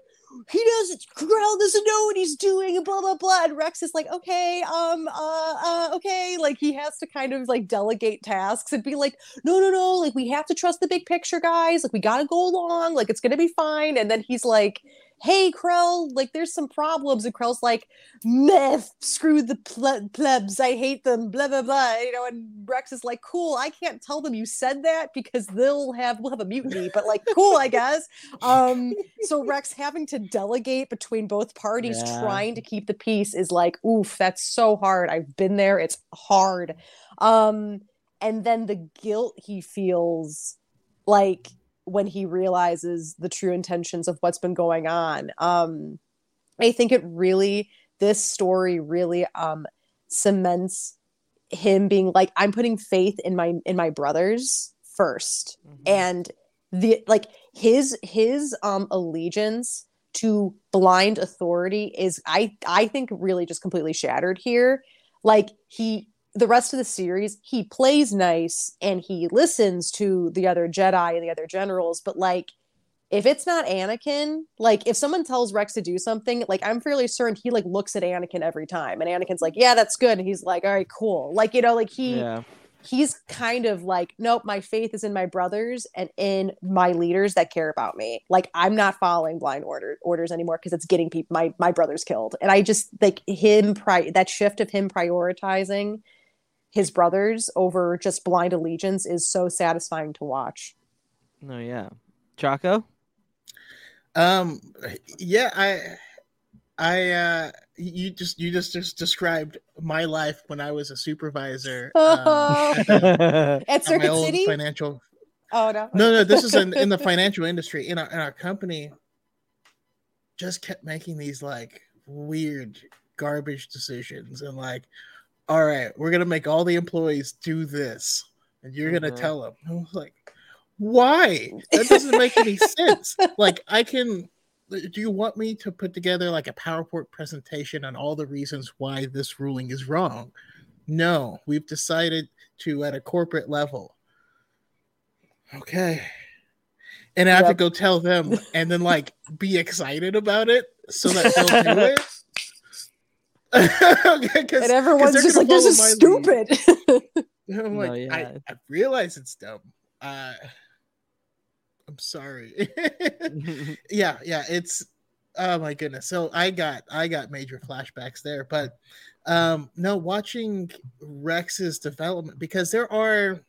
he doesn't Krell doesn't know what he's doing and blah blah blah. And Rex is like okay um uh, uh okay. Like he has to kind of like delegate tasks and be like no no no like we have to trust the big picture guys. Like we gotta go along. Like it's gonna be fine. And then he's like hey Krell like there's some problems. And Krell's like meth screw the ple- plebs. I hate them blah blah blah you know? And rex is like cool i can't tell them you said that because they'll have we'll have a mutiny but like cool i guess. <laughs> Um so rex having to delegate between both parties Yeah. trying to keep the peace is like oof that's so hard. I've been there. It's hard. Um and then the guilt he feels like when he realizes the true intentions of what's been going on. Um i think it really this story really um cements him being like i'm putting faith in my in my brothers 1st and the like his his um allegiance to blind authority is i i think really just completely shattered here. Like he the rest of the series he plays nice and he listens to the other jedi and the other generals but like if it's not Anakin, like if someone tells Rex to do something, like I'm fairly certain he like looks at Anakin every time, and Anakin's like, "Yeah, that's good," and he's like, "All right, cool." Like you know, like he Yeah. he's kind of like, "Nope, my faith is in my brothers and in my leaders that care about me. Like I'm not following blind order orders anymore because it's getting people my my brothers killed." And I just like him pri- that shift of him prioritizing his brothers over just blind allegiance is so satisfying to watch. No, yeah. Choco? Um, yeah, I, I, uh, you just you just just described my life when I was a supervisor <laughs> um, at, <laughs> the- At at my Circuit old City? financial. Oh no. No, no, this is in, in the <laughs> financial industry. In our in our company, just kept making these like weird garbage decisions and like, all right, we're gonna make all the employees do this, and you're gonna Mhm. tell them. I was like, why? That doesn't make any <laughs> sense. Like, I can. Do you want me to put together like a PowerPoint presentation on all the reasons why this ruling is wrong? No, we've decided to at a corporate level. Okay. And I have to go tell them and then like be excited about it so that they'll do <laughs> it. Okay, 'cause- and 'cause everyone's they're just like, "This is follow my lead. stupid." <laughs> I'm No, like, yeah. I, I realize it's dumb. Uh, I'm sorry. <laughs> <laughs> yeah, yeah, it's oh my goodness. So I got I got major flashbacks there, but um no, watching Rex's development because there are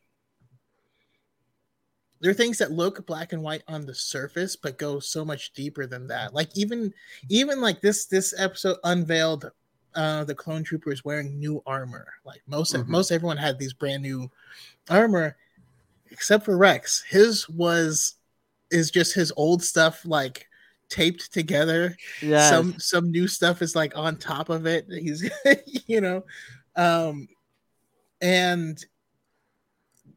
there are things that look black and white on the surface but go so much deeper than that like even even like this this episode unveiled uh the clone troopers wearing new armor. Like most Mhm. most everyone had these brand new armor except for rex. His was is just his old stuff like taped together. Yes. some some new stuff is like on top of it. <laughs> He's you know um and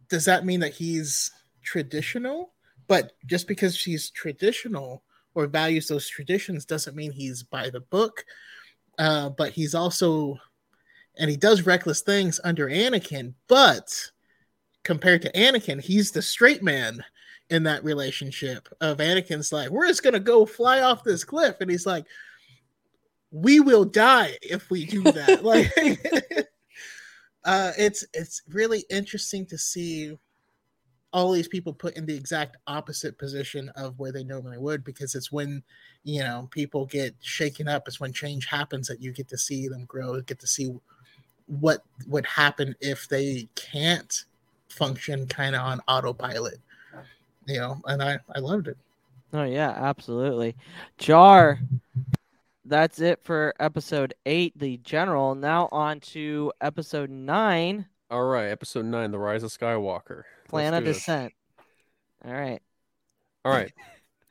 does that mean that he's traditional? But just because she's traditional or values those traditions doesn't mean he's by the book uh but he's also and he does reckless things under anakin but compared to anakin he's the straight man in that relationship of anakin's like we're just gonna go fly off this cliff and he's like we will die if we do that. <laughs> Like <laughs> uh it's it's really interesting to see all these people put in the exact opposite position of where they normally would because it's when you know people get shaken up it's when change happens that you get to see them grow get to see what would happen if they can't function kind of on autopilot you know and i i loved it Oh yeah, absolutely. Char. That's it for episode eight, the general. Now on to episode nine, All right, episode nine, The Rise of Skywalker. Let's Plan of do this. Descent. All right. All right,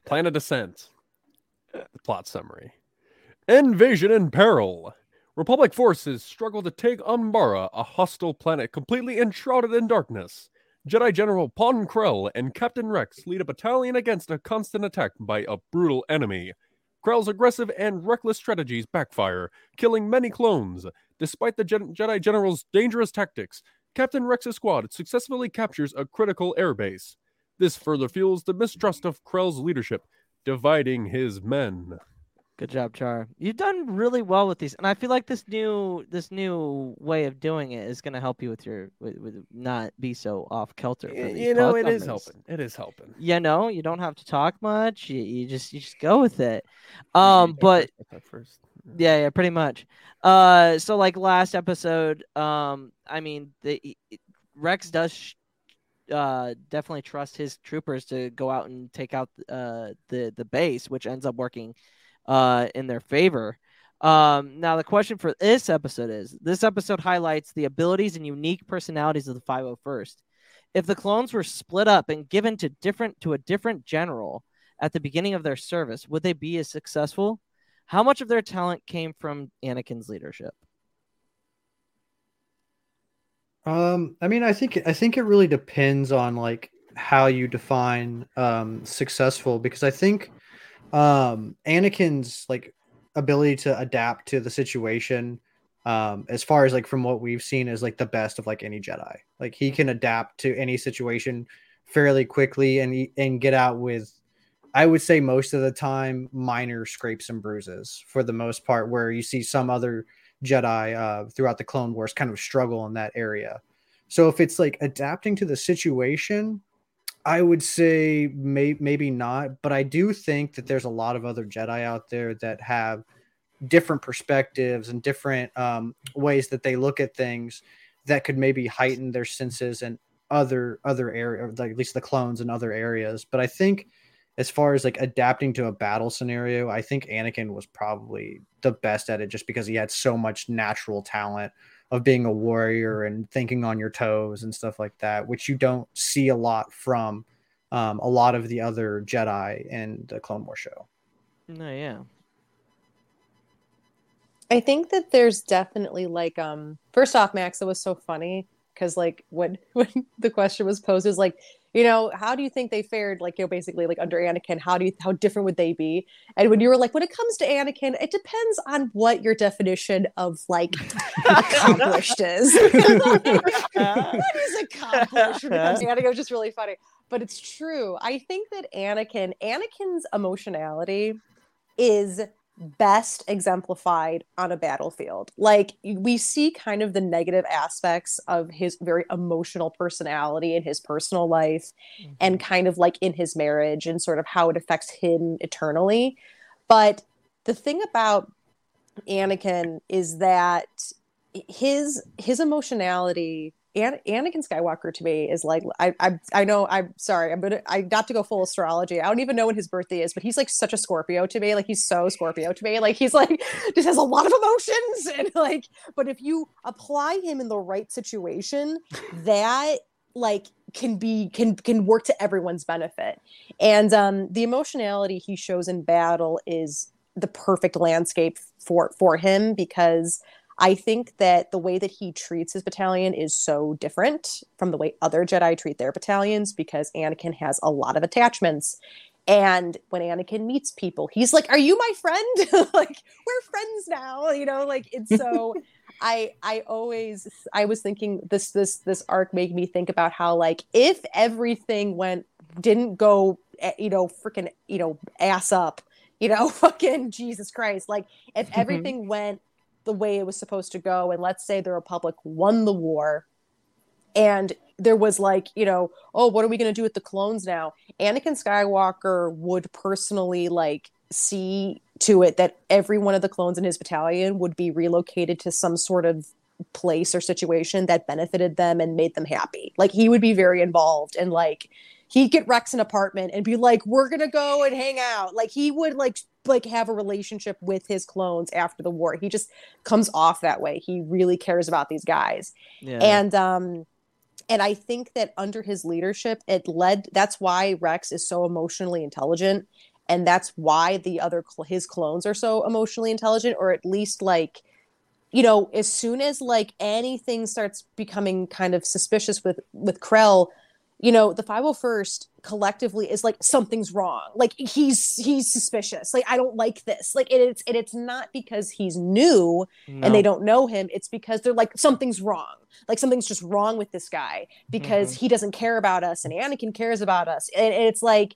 Plan of Descent. The plot summary Invasion in peril. Republic forces struggle to take Umbara, a hostile planet completely enshrouded in darkness. Jedi General Pon Krell and Captain Rex lead a battalion against a constant attack by a brutal enemy. Krell's aggressive and reckless strategies backfire, killing many clones. Despite the Gen- Jedi General's dangerous tactics, Captain Rex's squad successfully captures a critical airbase. This further fuels the mistrust of Krell's leadership, dividing his men. Good job, Char. You've done really well with these, and I feel like this new this new way of doing it is going to help you with your with, with not be so off kilter. You know, it is helping. It is helping. You know, you don't have to talk much. You, you just you just go with it. Um, but At first. yeah, yeah, pretty much. Uh, so like last episode, um, I mean, the Rex does sh- uh definitely trust his troopers to go out and take out uh the the base, which ends up working uh in their favor. Um, now the question for this episode is: This episode highlights the abilities and unique personalities of the 501st. If the clones were split up and given to different to a different general at the beginning of their service, would they be as successful? How much of their talent came from Anakin's leadership? Um, I mean, I think I think it really depends on like how you define um successful because I think um Anakin's like ability to adapt to the situation um as far as like from what we've seen is like the best of like any Jedi. Like he can adapt to any situation fairly quickly and and get out with I would say most of the time minor scrapes and bruises for the most part where you see some other Jedi uh, throughout the Clone Wars kind of struggle in that area. So if it's like adapting to the situation, I would say may- maybe not, but I do think that there's a lot of other Jedi out there that have different perspectives and different um, ways that they look at things that could maybe heighten their senses and other other area, like at least the clones in other areas. But I think as far as like adapting to a battle scenario, I think Anakin was probably the best at it just because he had so much natural talent of being a warrior and thinking on your toes and stuff like that, which you don't see a lot from um, a lot of the other Jedi in the Clone War show. No, yeah. I think that there's definitely like um first off, Max, it was so funny because like when <laughs> when the question was posed is like, you know, how do you think they fared like you know basically like under Anakin, how do you how different would they be? And when you were like, when it comes to Anakin, it depends on what your definition of like accomplished is. what is accomplished Anakin? Was just really funny. But it's true. I think that Anakin, Anakin's emotionality is best exemplified on a battlefield. Like we see kind of the negative aspects of his very emotional personality in his personal life mm-hmm. and kind of like in his marriage and sort of how it affects him eternally. But the thing about Anakin is that his his emotionality An- Anakin Skywalker to me is like I I I know I'm sorry I'm gonna I got to go full astrology. I don't even know when his birthday is, but he's like such a Scorpio to me. Like he's so Scorpio to me. Like he's like <laughs> just has a lot of emotions <laughs> and like. But if you apply him in the right situation, <laughs> that like can be can can work to everyone's benefit. And um the emotionality he shows in battle is the perfect landscape for for him because I think that the way that he treats his battalion is so different from the way other Jedi treat their battalions because Anakin has a lot of attachments. And when Anakin meets people, he's like, "Are you my friend? <laughs> like we're friends now." You know, like it's so <laughs> I I always I was thinking this this this arc made me think about how like if everything went didn't go eh, you know freaking you know ass up you know <laughs> fucking Jesus Christ like if everything went the way it was supposed to go. And let's say the republic won the war and there was like you know oh what are we going to do with the clones now? Anakin skywalker would personally like see to it that every one of the clones in his battalion would be relocated to some sort of place or situation that benefited them and made them happy. Like he would be very involved and like he'd get rex an apartment and be like we're gonna go and hang out. Like he would like like have a relationship with his clones after the war. He just comes off that way. He really cares about these guys. Yeah. and um and i think that under his leadership it led that's why rex is so emotionally intelligent and that's why the other cl- his clones are so emotionally intelligent or at least like you know as soon as like anything starts becoming kind of suspicious with with krell you know the 501st collectively is like something's wrong. Like he's he's suspicious. Like i don't like this. Like it's and it's not because he's new and they don't know him. It's because they're like something's wrong. Like something's just wrong with this guy because mm-hmm. he doesn't care about us and anakin cares about us. And, and it's like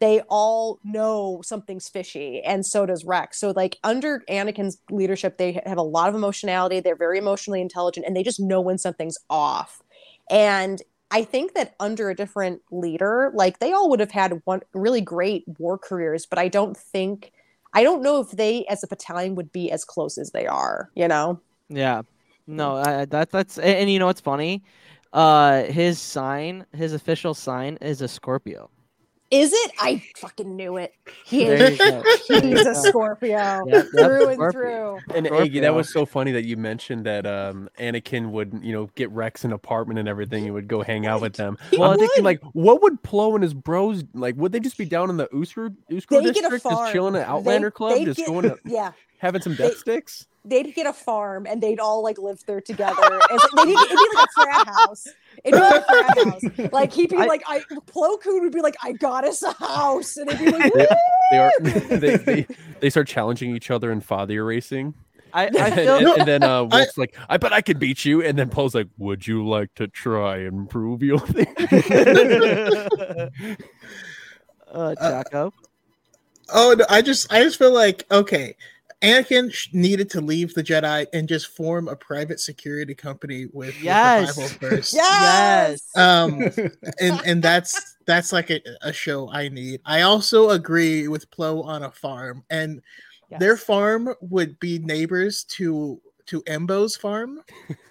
they all know something's fishy and so does rex. So like under anakin's leadership they have a lot of emotionality. They're very emotionally intelligent and they just know when something's off. And i think that under a different leader like they all would have had one really great war careers but i don't think i don't know if they as a battalion would be as close as they are you know Yeah. No, I, I- that that's and, and you know what's funny? Uh his sign, his official sign is a Scorpio. Is it i fucking knew it he There is you go. <laughs> There you he's a scorpio Yep, yep, through and Scorpio. through And Eggy, that was so funny that you mentioned that um, Anakin would, you know, get Rex an apartment and everything. and would go hang out with them. Well, I'm thinking, like, what would Plo and his bros like? Would they just be down in the Uscru Uscru They get a district, just chilling at Outlander Club, they'd just get- going to <laughs> yeah having some They- death sticks? They'd get a farm and they'd all like live there together. It's, they'd, it'd be like a frat house. It'd be like a frat <laughs> house. Like he'd be I- like, I Plo Koon would be like, I got us a house, and they'd be like, They, they are <laughs> they, they they start challenging each other in fathier racing. I, I and, feel and- and then uh, <laughs> I- like, I bet I could beat you. And then Poe's like, Would you like to try and prove your thing? uh Choco. Oh, no, I just I just feel like okay, Anakin needed to leave the Jedi and just form a private security company with, with Yes. the 501st. <laughs> yes. Um, <laughs> and and that's that's like a, a show I need. I also agree with Plo on a farm, and their farm would be neighbors to to Embo's farm,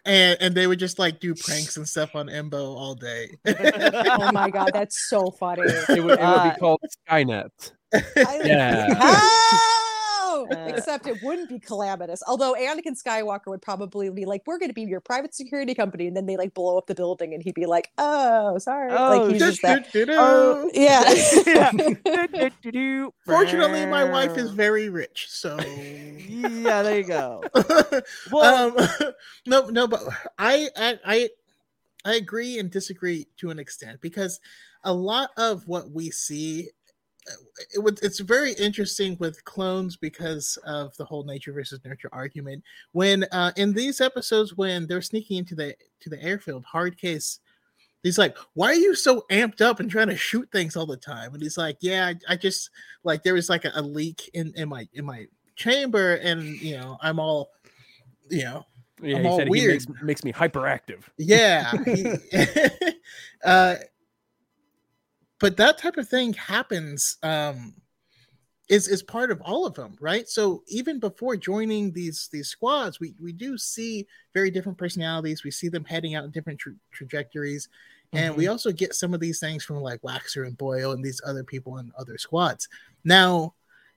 and and they would just like do pranks and stuff on Embo all day. <laughs> oh my god, that's so funny. it would, it would Uh, be called Skynet. I- Yeah. Oh! Uh, Except it wouldn't be calamitous. Although Anakin Skywalker would probably be like, "We're going to be your private security company," and then they like blow up the building, and he'd be like, "Oh, sorry." Oh, like he's just that. Oh, yeah. <laughs> <laughs> Fortunately, my wife is very rich, so Yeah, there you go. <laughs> Well, um, no, no, but I, I, I, I agree and disagree to an extent because a lot of what we see, it would, it's very interesting with clones because of the whole nature versus nurture argument. When uh, in these episodes, when they're sneaking into the to the airfield, Hardcase. He's like, why are you so amped up and trying to shoot things all the time? And he's like, yeah, I, I just like there was like a, a leak in in my in my chamber, and you know, I'm all, you know, Yeah, I'm all weird. makes, makes me hyperactive. yeah. he- <laughs> <laughs> uh, but that type of thing happens um, is is part of all of them, right? So even before joining these these squads, we we do see very different personalities. We see them heading out in different tra- trajectories, and we also get some of these things from like Waxer and Boil and these other people in other squads. Now,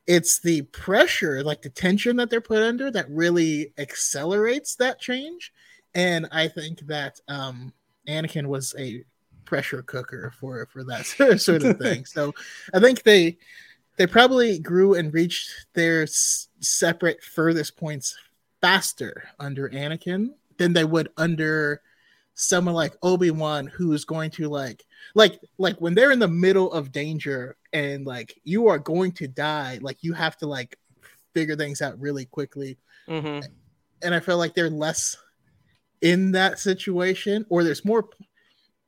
it's the pressure, like the tension that they're put under, that really accelerates that change. And I think that um, Anakin was a pressure cooker for for that <laughs> sort of thing. so I think they they probably grew and reached their s- separate furthest points faster under Anakin than they would under someone like Obi-Wan who's going to like like like when they're in the middle of danger and like you are going to die like you have to like figure things out really quickly Mhm. and I feel like they're less in that situation or there's more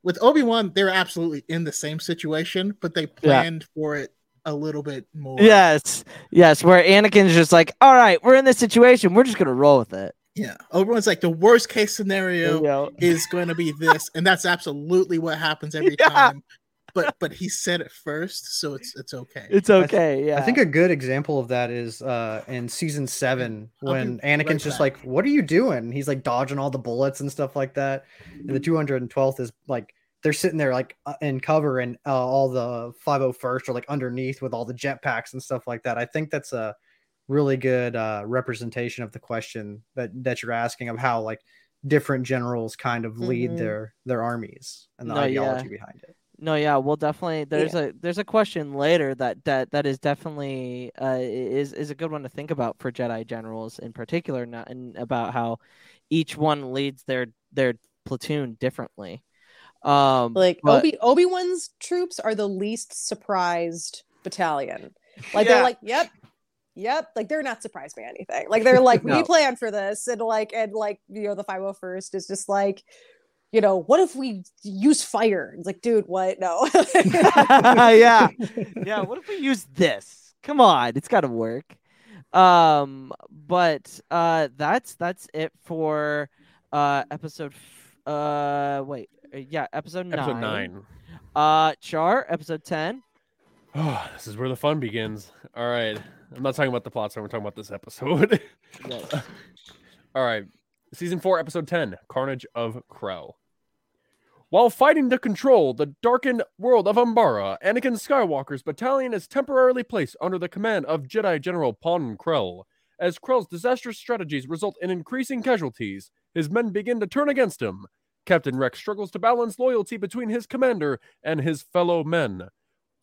with Obi-Wan they're absolutely in the same situation but they planned for it a little bit more Yes, yes. Where Anakin's just like, all right, we're in this situation. We're just gonna roll with it. Yeah, Obi-Wan's like the worst case scenario is going to be this, and that's absolutely what happens every <laughs> Yeah. time. But but he said it first, so it's it's okay. It's I th- okay. yeah. I think a good example of that is uh in season seven when Anakin's right just back. like, "What are you doing?" He's like dodging all the bullets and stuff like that. And the 212th is like they're sitting there like uh, in cover, and uh, all the 501st are like underneath with all the jetpacks and stuff like that. I think that's a really good uh, representation of the question that that you're asking of how like different generals kind of lead Mhm. their their armies and the No, yeah. ideology behind it. No, yeah, we'll definitely. There's a there's a question later that that that is definitely uh is is a good one to think about for Jedi generals in particular, not and about how each one leads their their platoon differently. Um, Like but- Obi Obi Wan's troops are the least surprised battalion. <laughs> Like Yeah. they're like, yep, yep. Like they're not surprised by anything. Like they're like, <laughs> No. we planned for this, and like and like you know the 501st is just like, you know, what if we use fire? It's like, dude, what? No. <laughs> yeah, yeah. What if we use this? Come on, it's got to work. Um, but uh, that's that's it for uh episode. F- uh, wait, uh, yeah, episode nine. Episode nine. Uh, Char, episode ten. Oh, <sighs> this is where the fun begins. All right. I'm not talking about the plot, so we're talking about this episode. <laughs> Yes. All right. Season 4, Episode 10 Carnage of Krell. While fighting to control the darkened world of Umbara, Anakin Skywalker's battalion is temporarily placed under the command of Jedi General Pon Krell. As Krell's disastrous strategies result in increasing casualties, his men begin to turn against him. Captain Rex struggles to balance loyalty between his commander and his fellow men.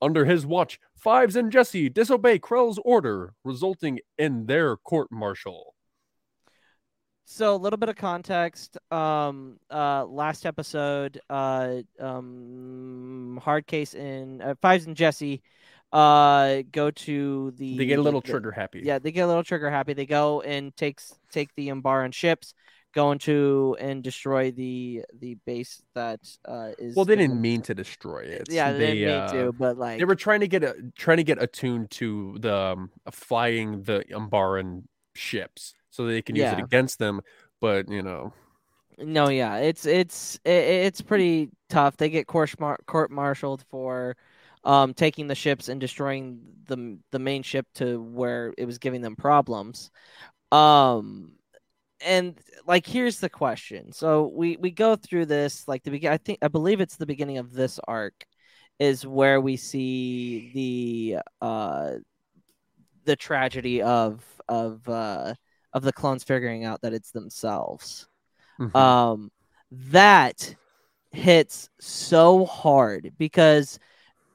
Under his watch, Fives and Jesse disobey Krell's order, resulting in their court martial. So a little bit of context. Um, uh, last episode, uh, um, Hardcase in uh, Fives and Jesse, uh, go to the. They get a little the- trigger happy. Yeah, they get a little trigger happy. They go and takes take the Umbaran ships, go into and destroy the the base that uh is. Well, they didn't mean to destroy it. Yeah, they, didn't uh, mean to, but like They were trying to get a, trying to get attuned to the um, flying the Umbaran ships so they can use it against them. But you know, No, yeah, it's it's it, it's pretty tough. They get court court martialed for um taking the ships and destroying the the main ship to where it was giving them problems. Um and like here's the question. So we we go through this like the begin I think I believe it's the beginning of this arc is where we see the uh the tragedy of of uh of the clones figuring out that it's themselves. Mhm. um that hits so hard because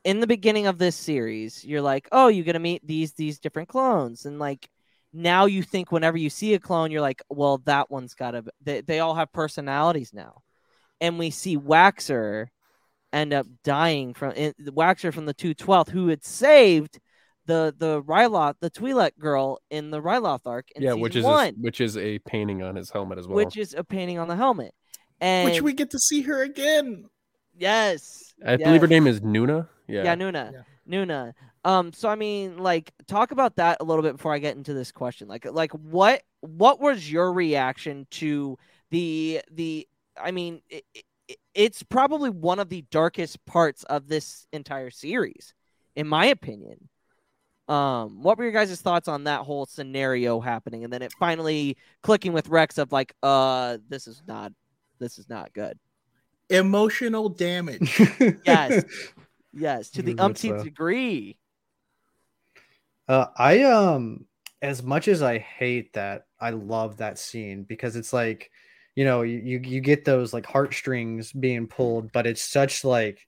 in the beginning of this series you're like oh you're gonna meet these these different clones. And like now you think whenever you see a clone you're like well that one's gotta be- they, they all have personalities now. And we see waxer end up dying from in, waxer from the 212th who had saved the the Ryloth, the Twi'lek girl in the Ryloth arc in yeah, which is a, which is a painting on his helmet as well. which is a painting on the helmet. And Which we get to see her again. yes, I believe her name is Numa. Yeah, Yeah, Numa. Yeah. Numa. Um, so I mean, like, talk about that a little bit before I get into this question. Like, like what what was your reaction to the the? I mean, it, it, it's probably one of the darkest parts of this entire series, in my opinion. Um, what were your guys' thoughts on that whole scenario happening, and then it finally clicking with Rex of like, uh, this is not, this is not good. Emotional damage. <laughs> Yes, <laughs> yes, to the Very umpteenth so. degree. Uh, I um, as much as I hate that, I love that scene because it's like, you know, you you, you get those like heartstrings being pulled, but it's such like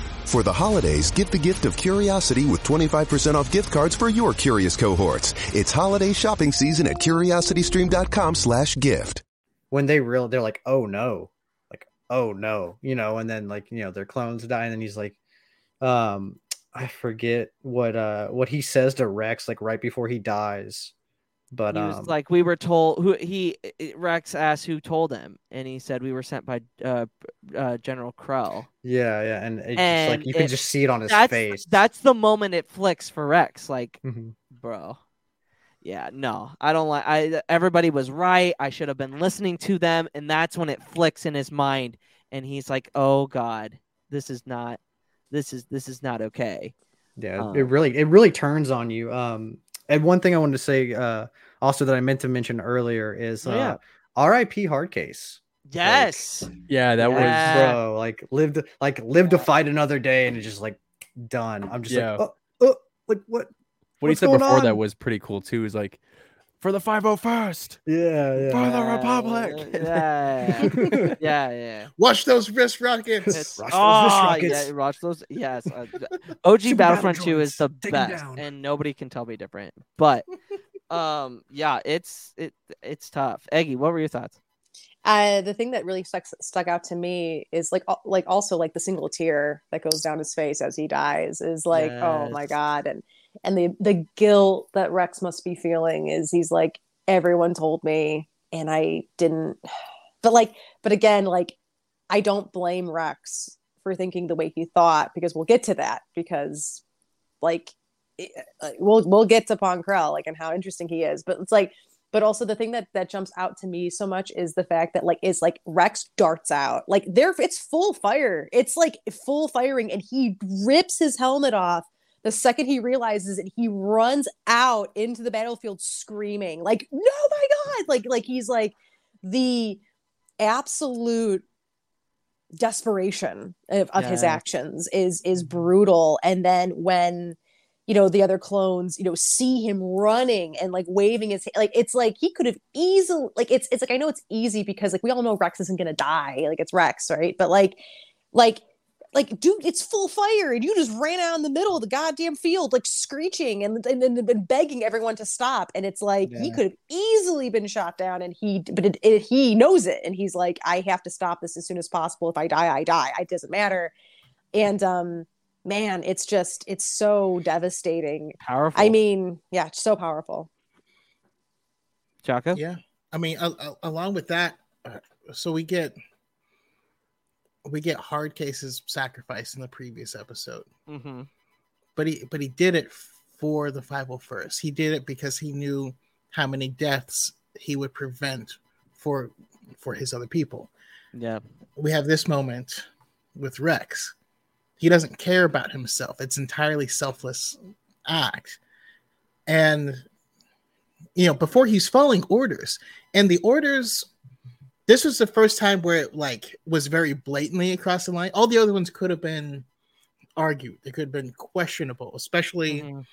For the holidays, give the gift of curiosity with 25% off gift cards for your curious cohorts. It's holiday shopping season at curiositystream.com slash gift. when they real they're like, oh no, like oh no, you know, and then like you know their clones die, and then he's like, um, I forget what uh what he says to Rex like right before he dies, but he was um, like, we were told who he Rex asked who told him, and he said we were sent by uh, uh General Krell. yeah, yeah, and it's just And like you can it- just see it on his that's face. that's the moment it flicks for Rex. Like, Mhm. bro, yeah, no, I don't like. I everybody was right. I should have been listening to them, and that's when it flicks in his mind, and he's like, oh god, this is not, this is this is not okay. Yeah, Um, it really it really turns on you. Um, and one thing I wanted to say uh also that I meant to mention earlier is Oh, uh, yeah. R.I.P. Hardcase. Yes, Yeah, that was bro like lived, to like live to fight another day and it's just like done i'm just Yeah. like oh, oh like what what he said going before that was pretty cool too. Is like for the 501st, yeah yeah for the Yeah, Republic. Yeah, yeah, yeah. <laughs> Watch those wrist rockets. It's, Watch those wrist oh, rockets. yeah, watch those. Yes, uh, <laughs> OG Super Battlefront battle 2 is the droids, take 'em best, and nobody can tell me different. But, um, yeah, it's it it's tough. Eggy, what were your thoughts? Uh, the thing that really stuck stuck out to me is like like also like the single tear that goes down his face as he dies is like oh my god and and the the guilt that Rex must be feeling is he's like everyone told me and I didn't. <sighs> But like but again like I don't blame Rex for thinking the way he thought because we'll get to that because like it- uh, we'll we'll get to Pon Krell like and how interesting he is. But it's like but also the thing that that jumps out to me so much is the fact that like is like Rex darts out. Like there it's full fire. It's like full firing and he rips his helmet off the second he realizes it he runs out into the battlefield screaming like no my god! Like like he's like the absolute desperation of, of his actions is is brutal. And then when you know the other clones you know see him running and like waving his like it's like he could have easily like it's it's like i know it's easy because like we all know rex isn't gonna die like it's rex right? But like like like dude it's full fire and you just ran out in the middle of the goddamn field like screeching and and, and, and begging everyone to stop and it's like he could have easily been shot down and he but it, it, he knows it and he's like i have to stop this as soon as possible. If i die i die. It doesn't matter. And um man it's just it's so devastating. Powerful. i mean yeah so powerful. Choco. Yeah, I mean, a- a- along with that, uh, so we get we get Hardcase's sacrifice in the previous episode, Mm-hmm. but he but he did it for the 501st. He did it because he knew how many deaths he would prevent for for his other people. Yeah. We have this moment with Rex. He doesn't care about himself. It's entirely selfless act. And you know, before he's following orders, and the orders this was the first time where it like was very blatantly across the line. All the other ones could have been argued. They could have been questionable, especially Mhm.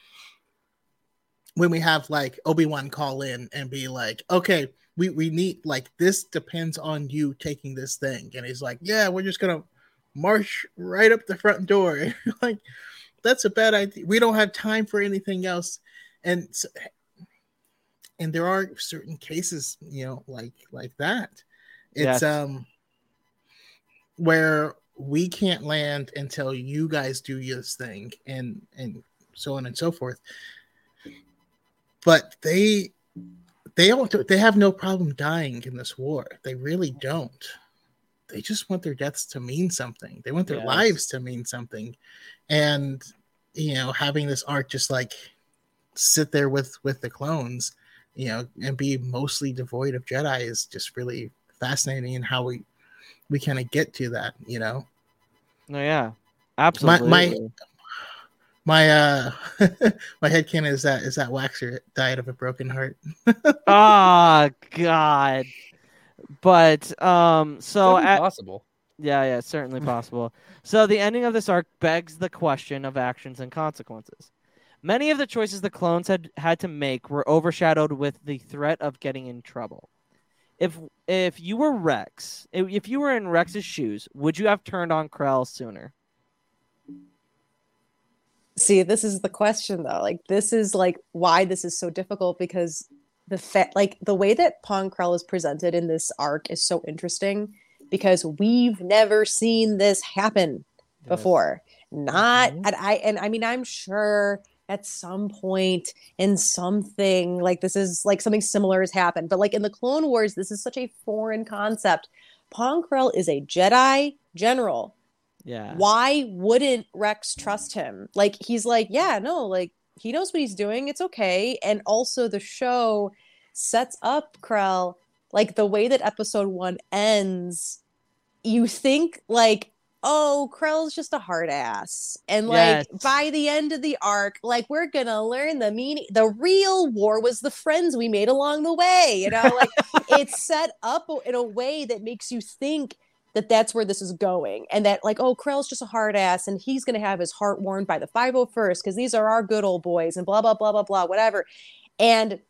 when we have like Obi-Wan call in and be like, okay, we, we need like this depends on you taking this thing. And he's like, Yeah, we're just gonna march right up the front door. <laughs> like that's a bad idea. We don't have time for anything else. And so, and there are certain cases, you know, like like that. It's Yes. um where we can't land until you guys do this thing and and so on and so forth. But they they don't they have no problem dying in this war. They really don't. They just want their deaths to mean something. They want their Yes. lives to mean something. And you know, having this arc just like sit there with with the clones, you know, and be mostly devoid of Jedi is just really fascinating and how we we kind of get to that, you know. No, yeah, My absolutely. my <laughs> my uh my headcanon is that is that Waxer died of a broken heart. <laughs> Ah, God. But um, so at, possible. yeah, yeah, certainly <laughs> possible. So the ending of this arc begs the question of actions and consequences. Many of the choices the clones had had to make were overshadowed with the threat of getting in trouble. If if you were Rex, if, you were in Rex's shoes, would you have turned on Krell sooner? See, this is the question though. Like this is like why this is so difficult because the fa- like the way that Pon Krell is presented in this arc is so interesting because we've never seen this happen before. Not Mhm. and I and I mean I'm sure at some point in something like this is like something similar has happened, but like in the Clone Wars, this is such a foreign concept. Pon Krell is a Jedi general Yeah. why wouldn't Rex trust him? Like he's like, yeah, no, like he knows what he's doing. It's okay. And also the show sets up Krell like the way that episode 1 ends. You think like, oh, Krell's just a hard ass. And like Yes. by the end of the arc, like we're going to learn the meaning the real war was the friends we made along the way, you know? Like <laughs> it's set up in a way that makes you think that that's where this is going and that like oh krell's just a hard ass and he's going to have his heart worn by the 501st because these are our good old boys and blah blah blah blah blah whatever and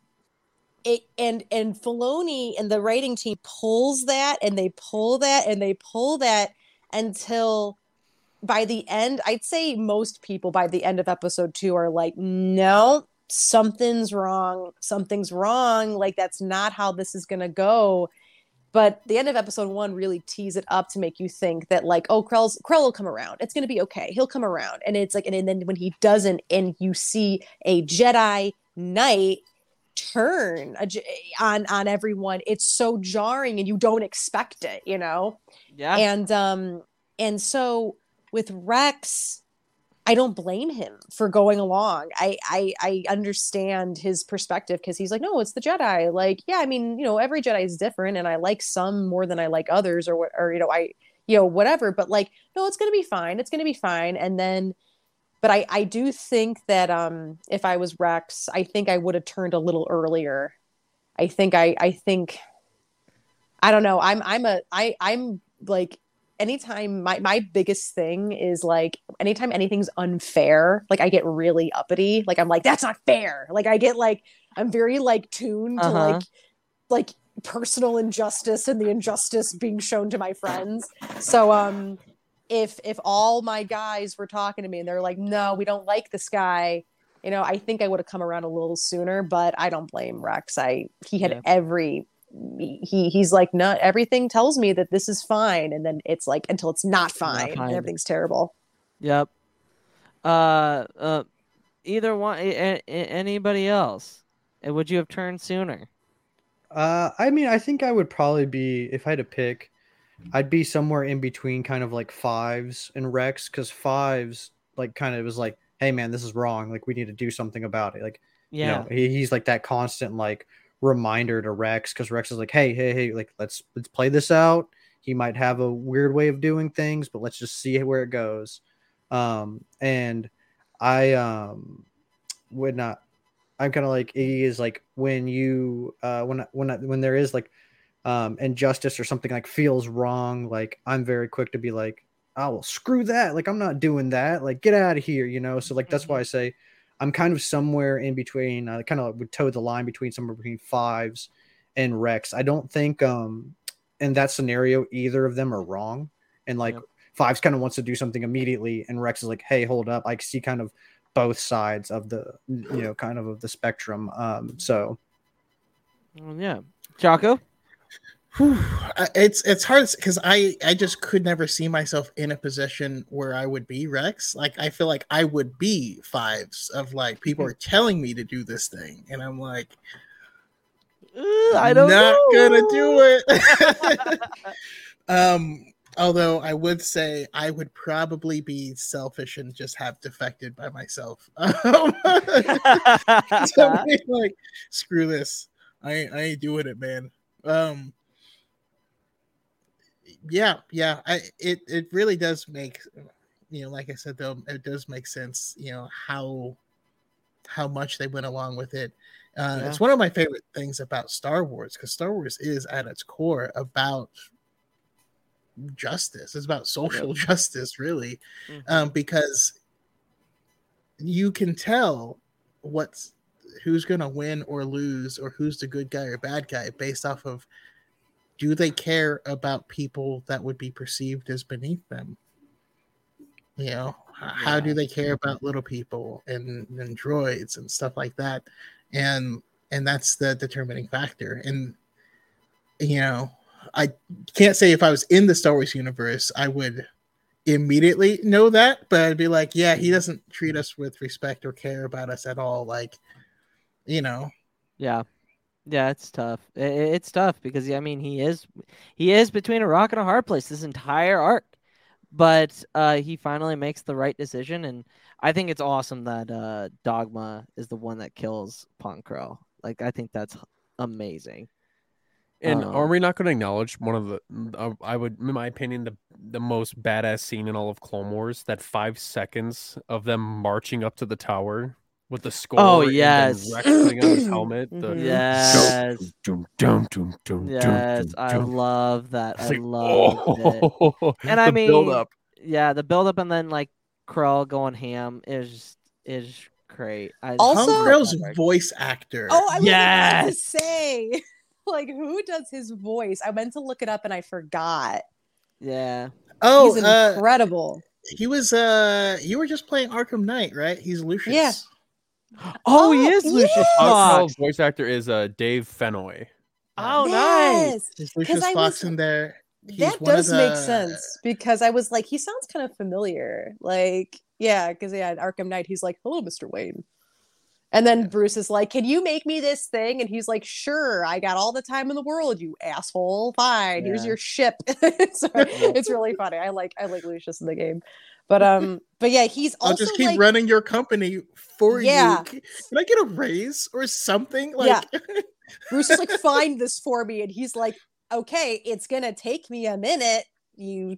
it and and Filoni and the writing team pulls that and they pull that and they pull that until by the end i'd say most people by the end of episode 2 are like no something's wrong something's wrong like that's not how this is going to go. But the end of episode one really tease it up to make you think that like oh Krell's Krell will come around. It's going to be okay. He'll come around. And it's like and, then when he doesn't and you see a Jedi Knight turn on on everyone it's so jarring and you don't expect it you know Yeah. and um and so with Rex I don't blame him for going along. I I, I understand his perspective because he's like, no, it's the Jedi. Like, yeah, I mean, you know, every Jedi is different, and I like some more than I like others, or what, or you know, I, you know, whatever. But like, no, it's gonna be fine. It's gonna be fine. And then, but I I do think that um if I was Rex, I think I would have turned a little earlier. I think I I think I don't know. I'm I'm a I I'm like anytime my my biggest thing is like anytime anything's unfair, like I get really uppity. Like I'm like that's not fair. Like I get like I'm very like tuned to Uh-huh. like like personal injustice and the injustice being shown to my friends. So um if if all my guys were talking to me and they're like no, we don't like this guy, you know, I think I would have come around a little sooner, but I don't blame Rex. I he had Yeah. every he he's like no everything tells me that this is fine and then it's like until it's not fine, fine. and everything's terrible Yep. Uh, uh, either one. A- a- anybody else? Would you have turned sooner? Uh, I mean, I think I would probably be if I had to pick, I'd be somewhere in between, kind of like fives and Rex, because fives like kind of was like, hey man, this is wrong. Like we need to do something about it. Like Yeah. you know, he, he's like that constant like reminder to Rex, because Rex is like, hey, hey, hey, like let's let's play this out. He might have a weird way of doing things, but let's just see where it goes. Um, and I um would not I'm kind of like he is like when you uh when when when there is like um injustice or something like feels wrong like I'm very quick to be like oh well screw that like I'm not doing that like get out of here you know so like that's why I say I'm kind of somewhere in between I kind of would toe the line between somewhere between fives and Rex I don't think um in that scenario either of them are wrong and like Yep. Fives kind of wants to do something immediately, and Rex is like, "Hey, hold up! I see kind of both sides of the you know kind of of the spectrum." Um, so Well, yeah, Choco. It's it's hard because I I just could never see myself in a position where I would be Rex. Like I feel like I would be fives of like people are telling me to do this thing, and I'm like, I don't not know. gonna do it. <laughs> <laughs> um, although I would say I would probably be selfish and just have defected by myself. <laughs> Um, so like, screw this. I I ain't doing it, man. Um, yeah, yeah. I it it really does make you know, like I said though, it does make sense. You know how how much they went along with it. Uh, Yeah. It's one of my favorite things about Star Wars because Star Wars is at its core about justice. It's about social <laughs> justice, really, Mhm. um, because you can tell what's who's going to win or lose or who's the good guy or bad guy based off of do they care about people that would be perceived as beneath them? You know h- how do they care about little people and, and droids and stuff like that? And and that's the determining factor. And you know i can't say if i was in the star wars universe i would immediately know that but i'd be like yeah he doesn't treat us with respect or care about us at all. Like you know Yeah, yeah, it's tough. It's tough because I mean he is he is between a rock and a hard place this entire arc, but uh, he finally makes the right decision, and I think it's awesome that uh, Dogma is the one that kills Pon Krell. Like I think that's amazing. And Um, are we not going to acknowledge one of the, uh, I would, in my opinion, the the most badass scene in all of Clone Wars? That five seconds of them marching up to the tower with the skull. Oh, and yes. Rex putting on his <clears throat> helmet. The, Mhm. Yes, Dum, dum, dum, dum, yes, dum, I dum. love that. It's I like, love it. oh, <laughs> And I the build mean, up. Yeah, the build up and then like Krell going ham is is great. I Also- Tom Krell's voice actor Oh, I was about to Yes! say, <laughs> like, who does his voice? I meant to look it up and I forgot. Yeah. oh He's uh, incredible. he was uh you were just playing arkham knight right he's lucius Yeah. <gasps> Oh, he Oh, is Lucius yes! Tom Fox. Voice actor is uh, Dave Fennoy. Oh, nice. Yes! There's 'Cause lucius I fox was- in there He's that one of does make sense because I was like, he sounds kind of familiar. Like, yeah, because yeah, in Arkham Knight, he's like, "Hello, Mr. Wayne," and then Bruce is like, "Can you make me this thing?" And he's like, "Sure, I got all the time in the world, you asshole. Fine, here's your ship." <laughs> it's, <laughs> it's really funny. I like I like Lucius in the game, but um, but yeah, he's also I'll just keep like, running your company for Yeah. you. Can I get a raise or something? Like, Yeah. Bruce is like, <laughs> find this for me. And he's like, okay, it's gonna take me a minute, you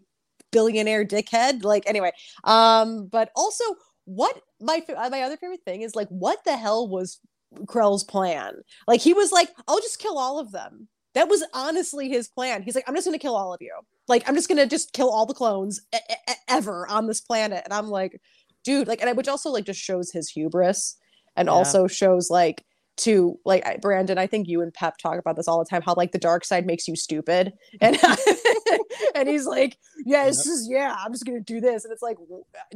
billionaire dickhead. Like, anyway. Um, but also what my my other favorite thing is like, what the hell was Krell's plan? Like he was like, I'll just kill all of them. That was honestly his plan. He's like, I'm just gonna kill all of you. Like, I'm just gonna just kill all the clones e- e- ever on this planet. And I'm like, dude, like, and I, which also like just shows his hubris, and Yeah. also shows like to like Brandon. I think you and Pep talk about this all the time. How like the dark side makes you stupid, <laughs> and and he's like, yeah, it's just yeah, I'm just gonna do this, and it's like,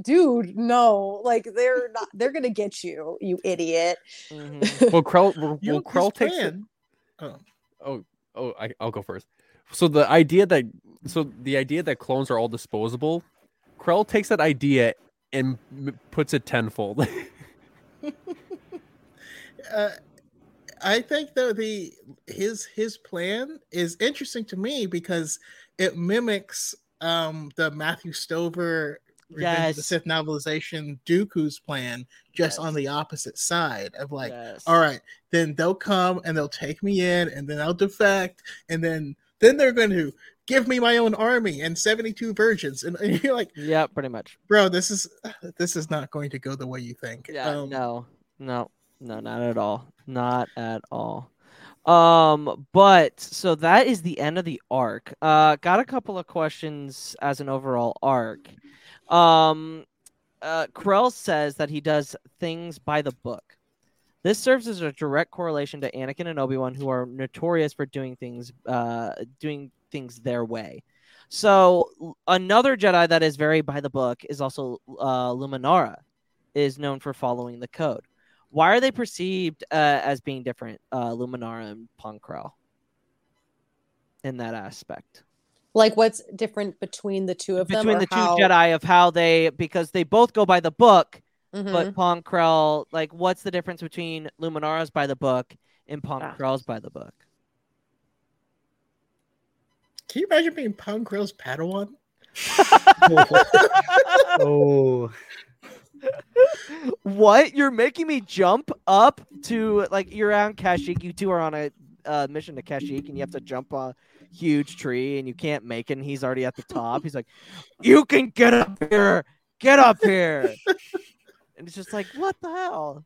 dude, no, like they're not, they're gonna get you, you idiot. Mhm. Well, Krell, well, <laughs> you well, Krell takes it. Oh. Oh, oh, I, I'll go first. So the idea that so the idea that clones are all disposable, Krell takes that idea and m- puts it tenfold. <laughs> uh, I think though the his his plan is interesting to me because it mimics um the Matthew Stover Revenge of the Yes. Sith novelization Dooku's plan, just Yes. on the opposite side of like, Yes. all right, then they'll come and they'll take me in, and then I'll defect, and then then they're going to give me my own army and 72 virgins, and, and you're like, Yeah, pretty much. bro, this is this is not going to go the way you think. Yeah, Um, no, no, no, not at all. Not at all. Um, but so that is the end of the arc. Uh, got a couple of questions as an overall arc. Um, uh, Krell says that he does things by the book. This serves as a direct correlation to Anakin and Obi Wan, who are notorious for doing things, uh, doing things their way. So another Jedi that is very by the book is also uh, Luminara, is known for following the code. Why are they perceived uh, as being different, uh, Luminara and Pon Krell, in that aspect? Like, what's different between the two of them? Between the two Jedi of how they because they both go by the book, Mhm. but Pon Krell, like, what's the difference between Luminara's by the book and Ah. Pon Krell's by the book? Can you imagine being Pon Krell's Padawan? <laughs> oh, <laughs> what? You're making me jump up to like you're on Kashyyyk. You two are on a uh, mission to Kashyyyk, and you have to jump a huge tree, and you can't make it. And he's already at the top. He's like, "You can get up here, get up here," <laughs> and it's just like, "What the hell?"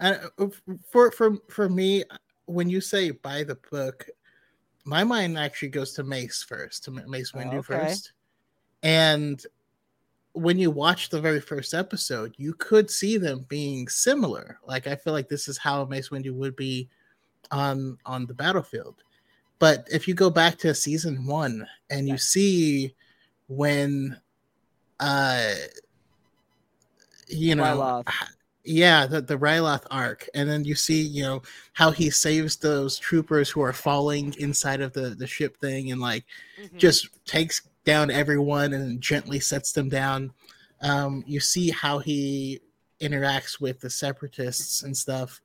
Uh, for for for me, when you say buy the book, my mind actually goes to Mace first, to Mace Windu okay. first, and when you watch the very first episode, you could see them being similar. Like I feel like this is how Mace Windu would be on on the battlefield. But if you go back to season one and you see when uh you know. Yeah the, the Ryloth arc and then you see you know how he saves those troopers who are falling inside of the the ship thing and like Mm-hmm. just takes down everyone and gently sets them down um you see how he interacts with the separatists and stuff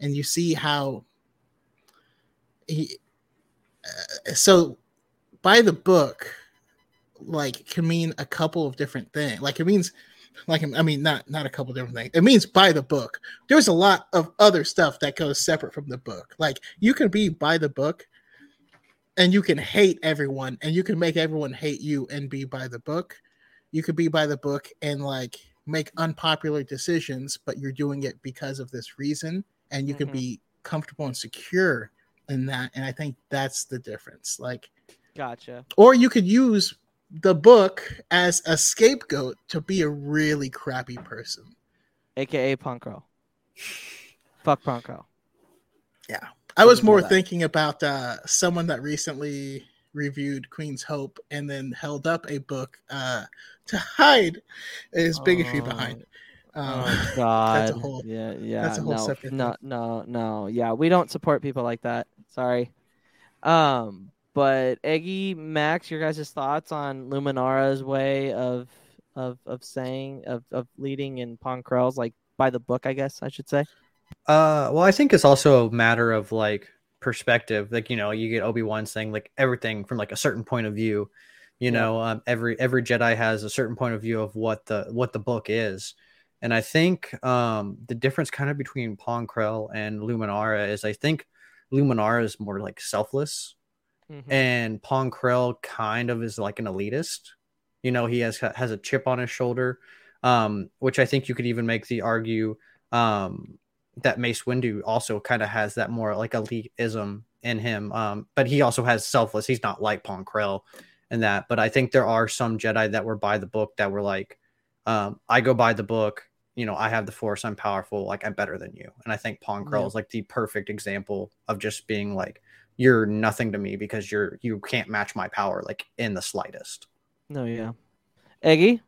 and you see how he uh, so by the book like can mean a couple of different things like it means like i mean not not a couple different things. It means by the book. There's a lot of other stuff that goes separate from the book. Like you can be by the book and you can hate everyone and you can make everyone hate you and be by the book. You could be by the book and like make unpopular decisions but you're doing it because of this reason and you can Mhm. be comfortable and secure in that. And i think that's the difference. Like Gotcha. or you could use the book as a scapegoat to be a really crappy person AKA Pon Krell. Fuck Pon Krell. yeah i was more thinking about uh someone that recently reviewed queen's hope and then held up a book uh to hide his bigotry behind um, Oh <laughs> God. that's a whole yeah, yeah. that's a whole no, separate no, thing. no, no. Yeah, we don't support people like that. Sorry. Um, but Eggy, Max, your guys' thoughts on Luminara's way of of of saying of of leading in Pon Krell's like by the book, I guess I should say. Uh, well, I think it's also a matter of like perspective. Like you know, you get Obi Wan saying like everything from like a certain point of view. You Yeah. know, um, every every Jedi has a certain point of view of what the what the book is, and I think um the difference kind of between Pon Krell and Luminara is I think Luminara is more like selfless, Mhm. and Pon Krell kind of is like an elitist. You know, he has has a chip on his shoulder, um, which I think you could even make the argue um, that Mace Windu also kind of has that more like elitism in him. Um, but he also has selfless. He's not like Pon Krell and that. But I think there are some Jedi that were by the book that were like, um, I go by the book. You know, I have the Force. I'm powerful. Like I'm better than you. And I think Pon Krell Yeah. is like the perfect example of just being like, you're nothing to me because you're you can't match my power like in the slightest. No, yeah. Eggy?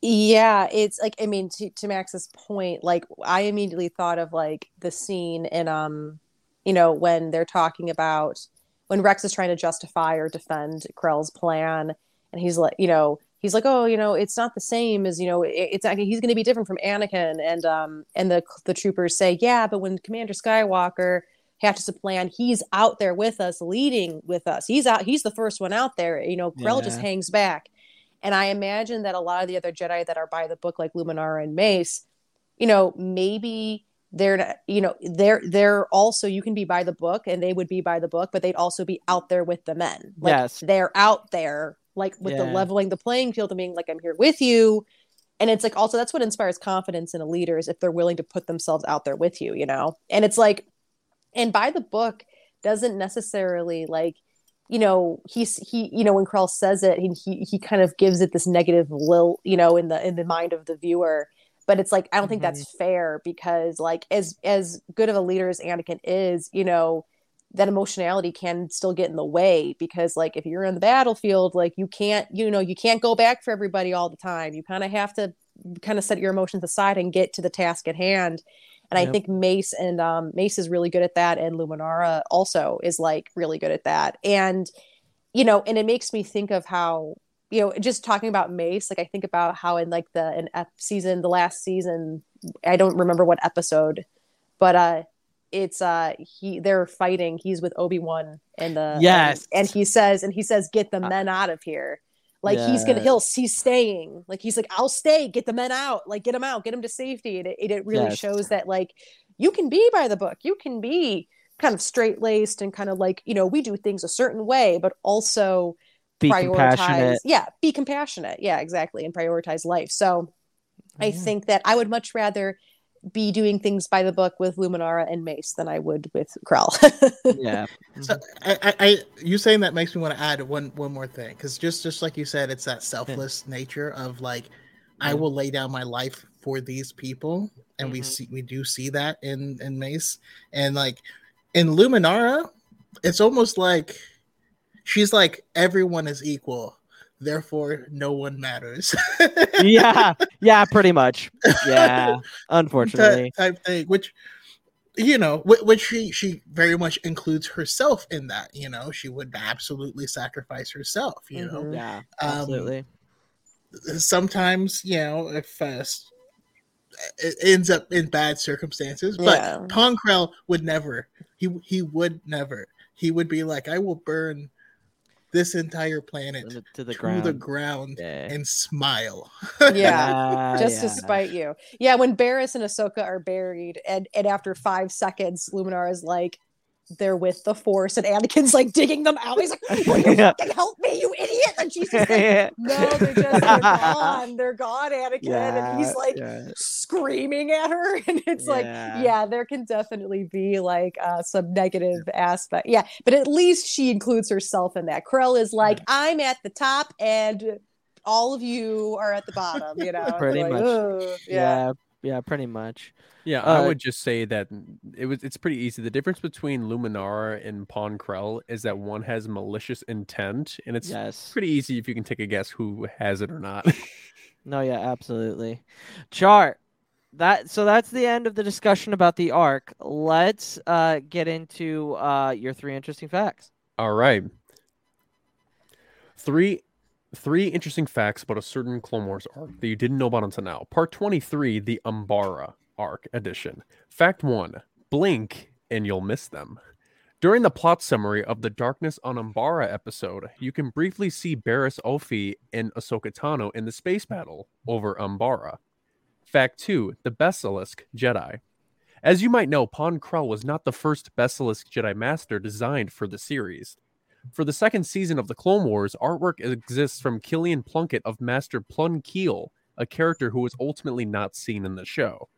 Yeah, it's like I mean to to Max's point, like I immediately thought of like the scene in um, you know, when they're talking about when Rex is trying to justify or defend Krell's plan, and he's like, you know, he's like, oh, you know, it's not the same as you know, it, it's he's going to be different from Anakin, and um, and the the troopers say, yeah, but when Commander Skywalker hatches a plan, he's out there with us, leading with us. He's out. He's the first one out there. You know, Krell just hangs back. And I imagine that a lot of the other Jedi that are by the book, like Luminara and Mace, you know, maybe they're not, you know, they're they're also you can be by the book and they would be by the book, but they'd also be out there with the men. Like Yes. they're out there, like with the leveling the playing field and being like, I'm here with you. And it's like also that's what inspires confidence in a leader is if they're willing to put themselves out there with you, you know? And it's like, and by the book doesn't necessarily like you know he's he you know when Krell says it he he, he kind of gives it this negative lil you know in the in the mind of the viewer. But it's like I don't think that's mm-hmm. fair because like as as good of a leader as Anakin is you know that emotionality can still get in the way because like if you're in the battlefield like you can't you know you can't go back for everybody all the time. You kind of have to kind of set your emotions aside and get to the task at hand and I think Mace and um, Mace is really good at that, and Luminara also is like really good at that. And you know, and it makes me think of how you know, just talking about Mace, like I think about how in like the in ep- season, the last season, I don't remember what episode, but uh, it's uh he they're fighting. He's with Obi Wan and the Yes. and, and he says and he says, "Get the men out of here." Like he's gonna, he'll, he's staying. Like he's like, I'll stay. Get the men out. Like get them out. Get them to safety. And it, it, it really Yes. shows that like you can be by the book. You can be kind of straight laced and kind of like you know we do things a certain way, but also Be prioritize. compassionate. Yeah, be compassionate. Yeah, exactly, and prioritize life. So I think that I would much rather be doing things by the book with Luminara and Mace than I would with Krell. <laughs> yeah. So I, I, I, you saying that makes me want to add one one more thing because just just like you said, it's that selfless nature of like I will lay down my life for these people, and we Mhm. see we do see that in in Mace, and like in Luminara, it's almost like she's like everyone is equal, therefore no one matters. <laughs> yeah, yeah, pretty much. Yeah, <laughs> unfortunately. type, type thing, which you know, which she she very much includes herself in that. You know, she would absolutely sacrifice herself. You know, Mhm. Yeah, Um, absolutely. sometimes you know if uh, it ends up in bad circumstances, but Yeah. Pon Krell would never. He he would never. He would be like, I will burn this entire planet To the- to ground. the ground Yeah. and smile. <laughs> yeah. <laughs> Ah, yeah, just yeah. to spite you. Yeah, when Barriss and Ahsoka are buried, and, and after five seconds, Luminar is like, they're with the Force, and Anakin's like digging them out. He's like, Will <laughs> you Yeah. help me, you idiot? And she's like, <laughs> No, they're just they're gone. They're gone, Anakin. and he's like yeah. screaming at her. <laughs> And it's like, Yeah. yeah, there can definitely be like uh, some negative aspect. Yeah, but at least she includes herself in that. Krell is like, I'm at the top and all of you are at the bottom, you know? Pretty like, much. "Ugh," yeah, yeah, pretty much. Yeah, I Uh, would just say that it was it's pretty easy. The difference between Luminara and Pon Krell is that one has malicious intent, and it's Yes. pretty easy if you can take a guess who has it or not. <laughs> No, yeah, absolutely. Chart. That so that's the end of the discussion about the arc. Let's uh get into uh your three interesting facts. All right. Three three interesting facts about a certain Clone Wars arc that you didn't know about until now. Part 23, the Umbara arc edition. Fact 1. Blink and you'll miss them. During the plot summary of the Darkness on Umbara episode, you can briefly see Barriss Offee and Ahsoka Tano in the space battle over Umbara. Fact 2. The Basilisk Jedi. As you might know, Pon Krell was not the first Basilisk Jedi Master designed for the series. For the second season of the Clone Wars, artwork exists from Killian Plunkett of Master Plun Keel, a character who was ultimately not seen in the show.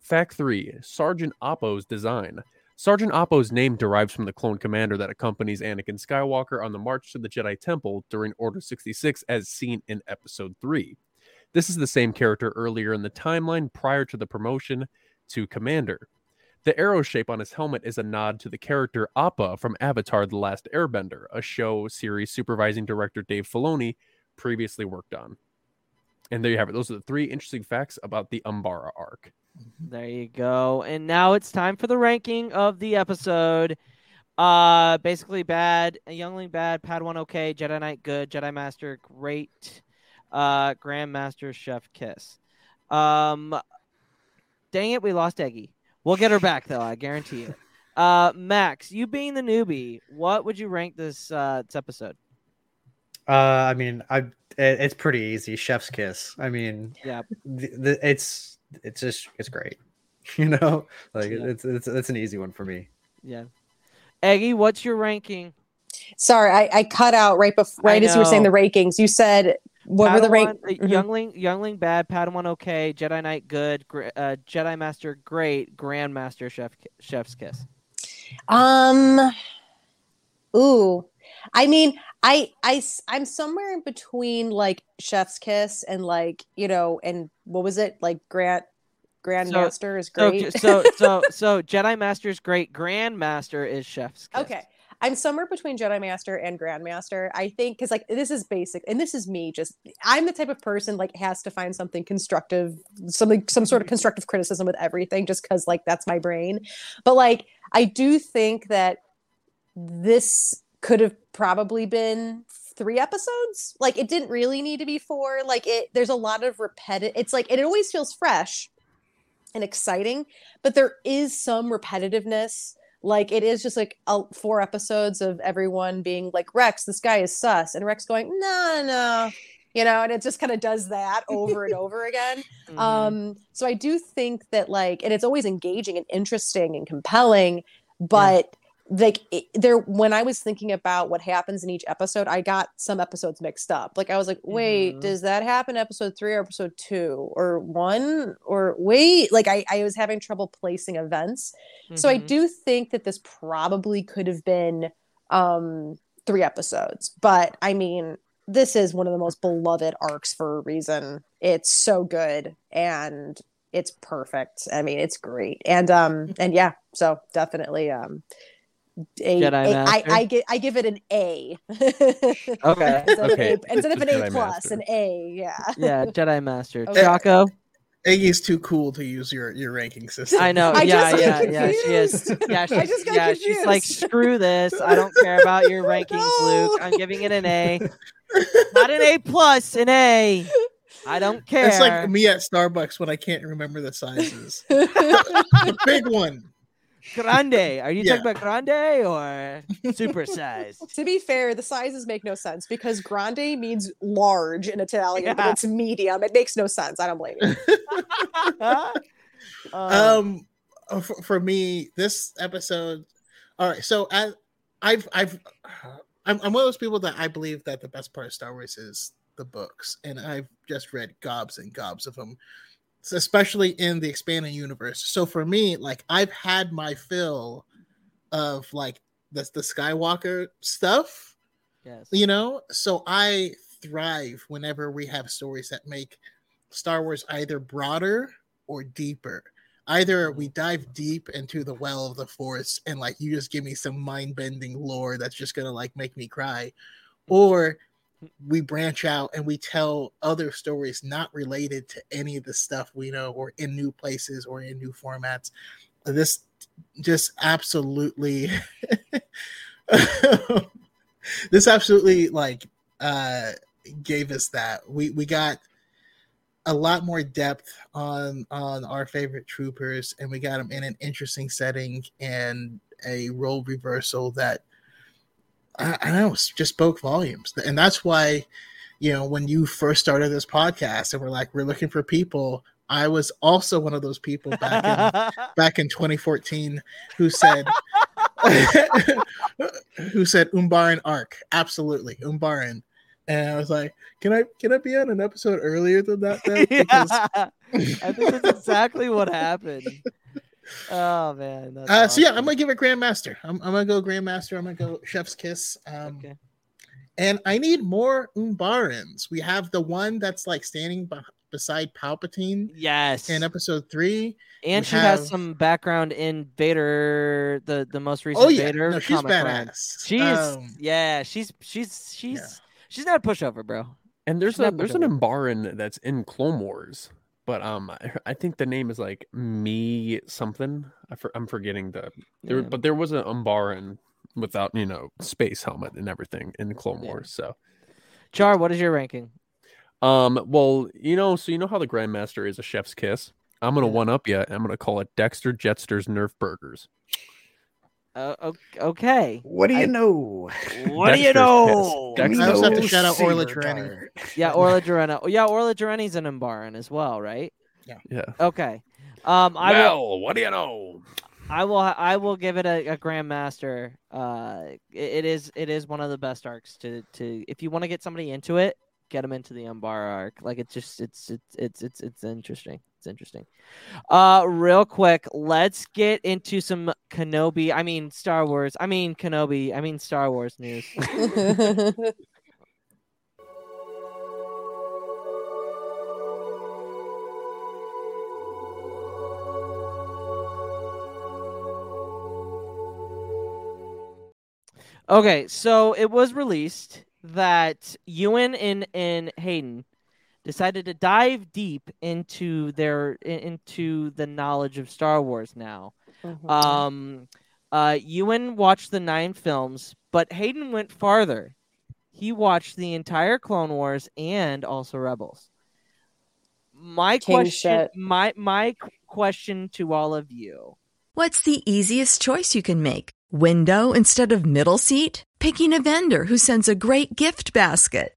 Fact 3 Sergeant Appo's design. Sergeant Appo's name derives from the clone commander that accompanies Anakin Skywalker on the march to the Jedi Temple during Order 66, as seen in Episode 3. This is the same character earlier in the timeline prior to the promotion to Commander. The arrow shape on his helmet is a nod to the character Appa from Avatar The Last Airbender, a show series supervising director Dave Filoni previously worked on. And there you have it. Those are the three interesting facts about the Umbara arc. There you go. And now it's time for the ranking of the episode. Uh, basically bad. A youngling bad. Padawan okay. Jedi Knight good. Jedi Master great. Uh, Grandmaster Chef kiss. Um, dang it, we lost Eggy. We'll get her back though. I guarantee it. Uh, Max, you being the newbie, what would you rank this uh this episode? Uh, I mean, I it, it's pretty easy. Chef's kiss. I mean, Yeah. the, the, it's it's just it's great. <laughs> You know, like Yeah. it's it's it's an easy one for me. Yeah. Eggy, what's your ranking? Sorry, I, I cut out right before, right as you were saying the rankings. You said what were the rank? Padawan- uh, Mhm. Youngling, Youngling bad, Padawan okay, Jedi Knight good, uh, Jedi Master great, Grandmaster Chef Chef's kiss. Um, ooh, I mean, I I I'm somewhere in between like Chef's Kiss and like you know, and what was it like? Grant Grandmaster is great. so so so <laughs> Jedi Master's great, Grandmaster is Chef's kiss. Okay. I'm somewhere between Jedi Master and Grandmaster. I think because like this is basic, and this is me. Just I'm the type of person like has to find something constructive, something some sort of mm-hmm. constructive criticism with everything, just because like that's my brain. But like I do think that this could have probably been three episodes. Like it didn't really need to be four. Like it, there's a lot of repetitive. It's like it always feels fresh and exciting, but there is some repetitiveness. Like it is just like a, four episodes of everyone being like Rex, this guy is sus, and Rex going no, no, you know, and it just kind of does that over and over again. <laughs> Mhm. Um, so I do think that like, and it's always engaging and interesting and compelling, but like it, there, when I was thinking about what happens in each episode, I got some episodes mixed up. Like I was like, wait, Mhm. does that happen episode three or episode two or one or wait? Like I, I was having trouble placing events. So I Mhm. do think that this probably could have been um three episodes. But I mean, this is one of the most beloved arcs for a reason. It's so good and it's perfect. I mean, it's great. And um and yeah, so definitely um a, Jedi a- I, Master? I get I give it an A. Okay. <laughs> instead of, Okay, an A, instead of an it's A plus, Master. an A, yeah. yeah, Jedi Master. Okay. Choco. Eggy's too cool to use your your ranking system. I know. <laughs> I yeah, just got yeah, yeah. She is. confused. Yeah, <laughs> I she's, just got yeah, she's like, screw this. I don't care about your rankings, No. Luke. I'm giving it an A. Not an A plus, an A. I don't care. It's like me at Starbucks when I can't remember the sizes. the big one. Grande. <laughs> Are you Yeah. talking about grande or super size? <laughs> To be fair, the sizes make no sense because grande means large in Italian, but it's medium. It makes no sense. I don't blame you. <laughs> um, um uh, for, for me this episode all right so I, i've i've I'm, I'm one of those people that i believe that the best part of star wars is the books and i've just read gobs and gobs of them so especially in the expanded universe. So for me like i've had my fill of like the, the skywalker stuff yes. you know? So i thrive whenever we have stories that make star wars either broader or deeper. Either mm-hmm. we dive deep into the well of the force and like you just give me some mind-bending lore that's just gonna like make me cry mm-hmm. or we branch out and we tell other stories not related to any of the stuff we know or in new places or in new formats. This just absolutely <laughs> this absolutely like uh gave us that. We we got a lot more depth on on our favorite troopers and we got them in an interesting setting and a role reversal that I, I know just spoke volumes and that's why you know when you first started this podcast and we're like we're looking for people i was also one of those people back in <laughs> back in 2014 who said <laughs> who said Umbaran arc absolutely Umbaran and I was like can I can I be on an episode earlier than that then? <laughs> because yeah. I think that's exactly what happened. Oh man. That's uh, so yeah. I'm gonna give it Grandmaster I'm, I'm gonna go Grandmaster I'm gonna go Chef's Kiss um Okay. and I need more Umbarans we have the one that's like standing be- beside Palpatine Yes. in episode three and we she has some background in Vader, the the most recent oh yeah Vader no, she's comic run. badass She's Um, yeah, she's she's she's she's not a pushover, bro. And there's She's a there's an pushover. Umbaran that's in Clone Wars, but um, I, I think the name is like me something. I for, I'm forgetting the there, Yeah. but there was an Umbaran without you know space helmet and everything in Clone Wars. So, Char, what is your ranking? um, well, you know, so you know how the Grandmaster is a chef's kiss. I'm gonna one up you. I'm gonna call it Dexter Jettster's Nerf Burgers. Uh, okay. What do you I- know? What do you know? pissed. I also have to shout out Orla saber Yeah, Orla Jarena. Oh, yeah, Orla Jareni's an Umbaran as well, right? Yeah. Yeah. Okay. Um, I will. well, what do you know? I will. I will give it a, a Grandmaster. Uh, it, it is. It is one of the best arcs to to. If you want to get somebody into it, get them into the Umbar arc. Like it's just. It's it's it's it's it's interesting. It's interesting. Uh, real quick, let's get into some Kenobi. I mean Star Wars. I mean Kenobi. I mean Star Wars news. <laughs> Okay, so it was released that Ewan and, and Hayden decided to dive deep into their into the knowledge of Star Wars now. Um, uh, Ewan watched the nine films, but Hayden went farther. He watched the entire Clone Wars and also Rebels. My King question, shit. my my question to all of you. What's the easiest choice you can make? Window instead of middle seat? Picking a vendor who sends a great gift basket?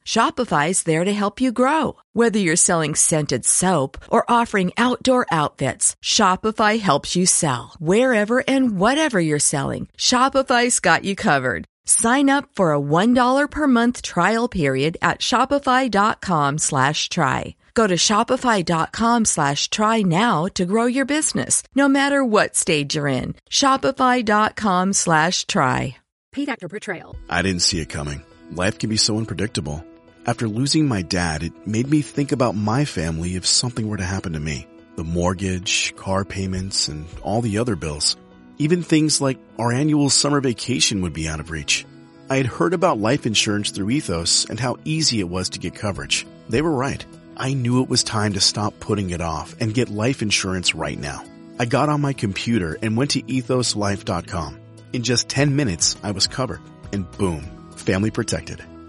Shopify's there to help you grow. Whether you're selling scented soap or offering outdoor outfits, Shopify helps you sell. Wherever and whatever you're selling, Shopify's got you covered. Sign up for a $1 per month trial period at shopify.com slash try. Go to shopify.com slash try now to grow your business, no matter what stage you're in. Shopify.com slash try. Paid actor portrayal. I didn't see it coming. Life can be so unpredictable. After losing my dad, it made me think about my family if something were to happen to me. The mortgage, car payments, and all the other bills. Even things like our annual summer vacation would be out of reach. I had heard about life insurance through Ethos and how easy it was to get coverage. They were right. I knew it was time to stop putting it off and get life insurance right now. I got on my computer and went to ethoslife.com. In just 10 minutes, I was covered. And boom, family protected.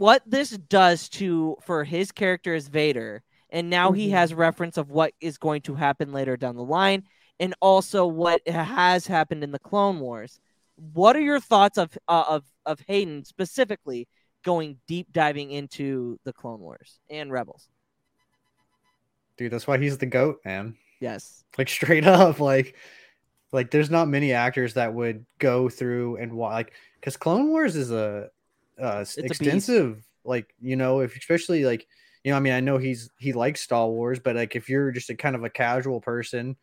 What this does to for his character as Vader, and now he Mhm. has reference of what is going to happen later down the line, and also what has happened in the Clone Wars. What are your thoughts of uh, of of Hayden specifically going deep diving into the Clone Wars and Rebels? Dude, that's why he's the goat, man. Yes. Like <laughs> straight up, like like there's not many actors that would go through and wa- like because Clone Wars is a uh a extensive like you know if especially like you know I mean I know he's he likes Star Wars but like if you're just a kind of a casual person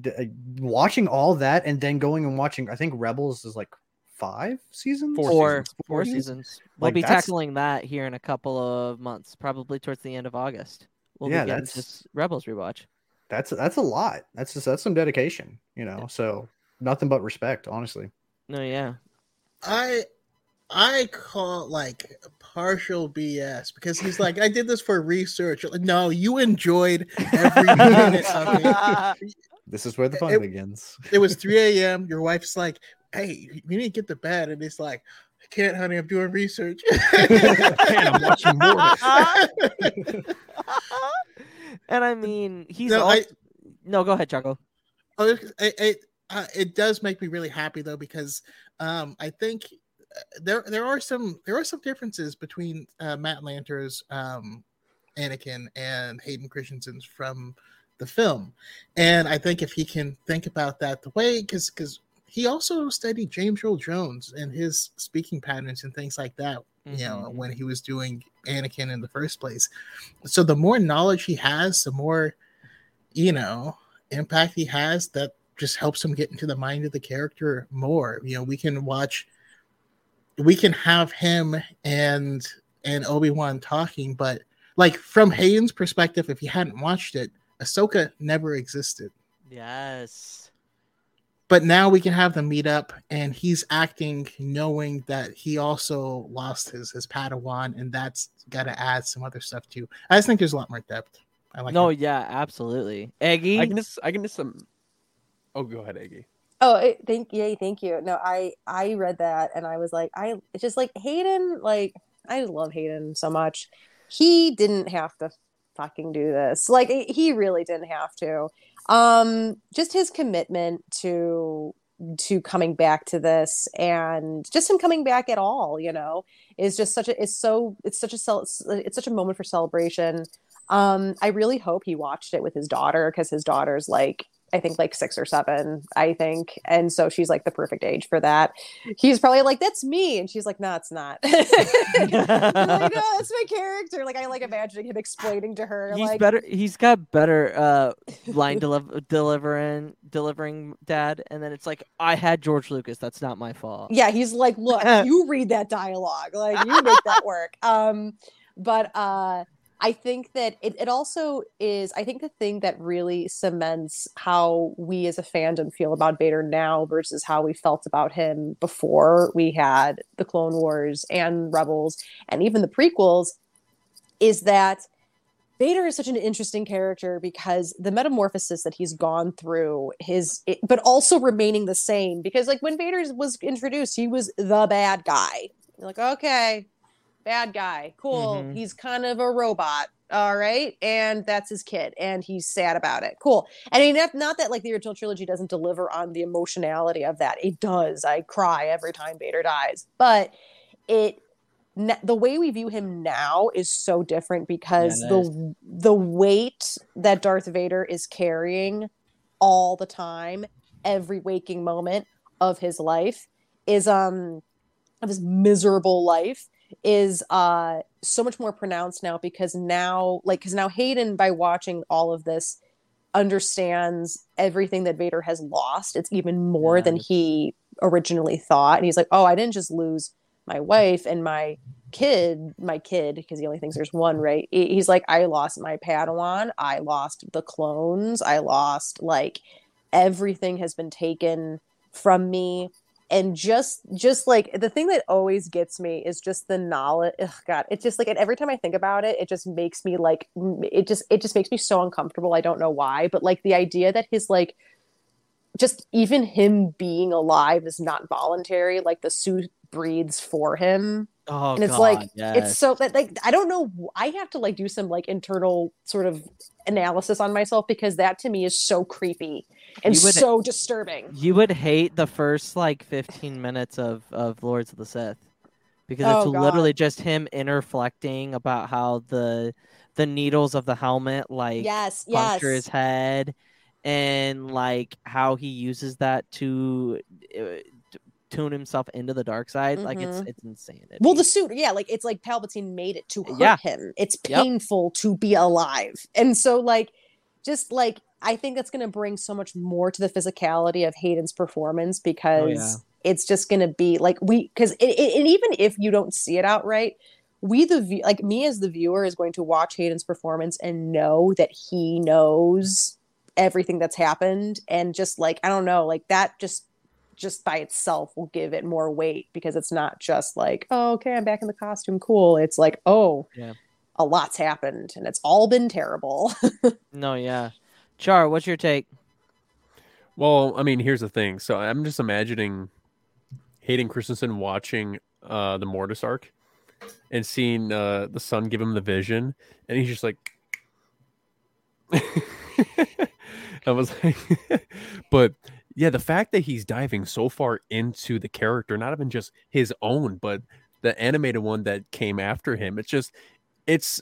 d- uh, watching all that and then going and watching I think Rebels is like five seasons four, seasons? seasons. We'll Like, be that's- tackling that here in a couple of months, probably towards the end of August. We'll Yeah, be getting that's- this Rebels rewatch. that's that's a lot that's just that's some dedication you know so nothing but respect honestly No, yeah. I I call like partial BS because he's like, I did this for research. Like, no, you enjoyed every minute of it. <laughs> this is where the fun It- begins It was 3 <laughs> a.m. Your wife's like, Hey, you need to get to bed. And he's like, I can't, honey, I'm doing research. <laughs> Man, I'm watching and I mean, he's No, no, I- no. Go ahead, Choco. Oh, it it, uh, it does make me really happy though because um, I think there there are some there are some differences between uh, Matt Lanter's um, Anakin and Hayden Christensen's from the film, and I think if he can think about that the way because because he also studied James Earl Jones and his speaking patterns and things like that. You know, when he was doing Anakin in the first place. So the more knowledge he has, the more you know impact he has. That just helps him get into the mind of the character more. You know, we can watch, we can have him and and Obi Wan talking, but like from Hayden's perspective, if you hadn't watched it, Ahsoka never existed. Yes. But now we can have them meet up, and he's acting knowing that he also lost his his Padawan, and that's got to add some other stuff too. I just think there's a lot more depth. I like. no, it. yeah, absolutely. Eggy. I can just I can just um. Oh, go ahead, Eggy. Oh, thank yay, thank you. No, I I read that and I was like, I it's just like Hayden, like I love Hayden so much. He didn't have to fucking do this. Like he really didn't have to. Um, just his commitment to to coming back to this and just him coming back at all, you know, is just such a it's so it's such a it's such a moment for celebration. Um, I really hope he watched it with his daughter because his daughter's like I think like six or seven, I think. And so she's like the perfect age for that. He's probably like, that's me. And she's like, no, it's not. <laughs> Like, no, that's my character. Like, I like imagining him explaining to her, He's like, better. He's got better uh line deliver delivering delivering dad, and then it's like I had George Lucas. That's not my fault. yeah, he's like, look, <laughs> you read that dialogue. Like, you make that work. Um, but uh, I think that it, it also is, I think the thing that really cements how we as a fandom feel about Vader now versus how we felt about him before we had the Clone Wars and Rebels and even the prequels is that Vader is such an interesting character because the metamorphosis that he's gone through his it, but also remaining the same because like when Vader was introduced he was the bad guy. You're like okay, bad guy. Cool. Mhm. He's kind of a robot. All right. And that's his kid. And he's sad about it. Cool. And I mean, not, that like the original trilogy doesn't deliver on the emotionality of that. It does. I cry every time Vader dies. But it the way we view him now is so different because Yeah, it the the weight that Darth Vader is carrying all the time, every waking moment of his life is um of his miserable life is uh so much more pronounced now because now like because now Hayden by watching all of this understands everything that Vader has lost. It's even more than he originally thought. And he's like, oh, I didn't just lose my wife and my kid, my kid, because he only thinks there's one, right? He's like, I lost my Padawan, I lost the clones, I lost like everything has been taken from me and just just like the thing that always gets me is just the knowledge ugh, god it's just like and every time i think about it it just makes me like it just it just makes me so uncomfortable i don't know why but like the idea that his like just even him being alive is not voluntary like the suit breathes for him Oh, and it's God, like yes. it's so that like i don't know i have to like do some like internal sort of analysis on myself because that to me is so creepy and would- so disturbing You would hate the first like 15 minutes of of Lords of the Sith because Oh, it's God. literally just him interflecting about how the the needles of the helmet like Yes, puncture yes. his head and like how he uses that to uh, tune himself into the dark side like it's Mhm. it's insanity. Well, the suit, yeah, like it's like Palpatine made it to hurt Yeah. him. It's Yep. painful to be alive. And so, like, just like, I think that's going to bring so much more to the physicality of Hayden's performance because oh, it's just going to be like, we, because it, it, and even if you don't see it outright, we, the, like, me as the viewer is going to watch Hayden's performance and know that he knows everything that's happened. And just like, I don't know, like, that just, just by itself will give it more weight because it's not just like, oh, okay, I'm back in the costume, cool. It's like, oh, Yeah. a lot's happened and it's all been terrible. <laughs> No, yeah. Char, what's your take? Well, I mean, here's the thing. So I'm just imagining Hayden Christensen watching uh, the Mortis arc and seeing uh, the son give him the vision, and he's just like, <laughs> I was like, <laughs> but yeah, the fact that he's diving so far into the character, not even just his own, but the animated one that came after him, it's just it's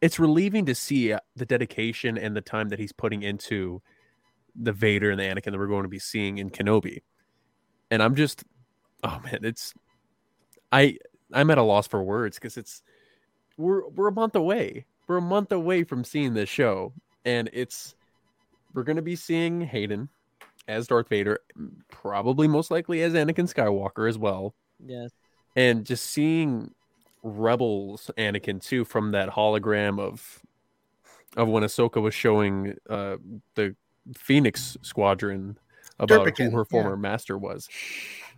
it's relieving to see uh, the dedication and the time that he's putting into the Vader and the Anakin that we're going to be seeing in Kenobi. And I'm just oh man, it's I I'm at a loss for words because it's we're we're a month away. We're a month away from seeing this show, and it's we're gonna be seeing Hayden as Darth Vader, probably most likely as Anakin Skywalker as well. Yes. And just seeing Rebels Anakin too from that hologram of of when Ahsoka was showing uh the Phoenix Squadron about Durpican, who her yeah. former master was.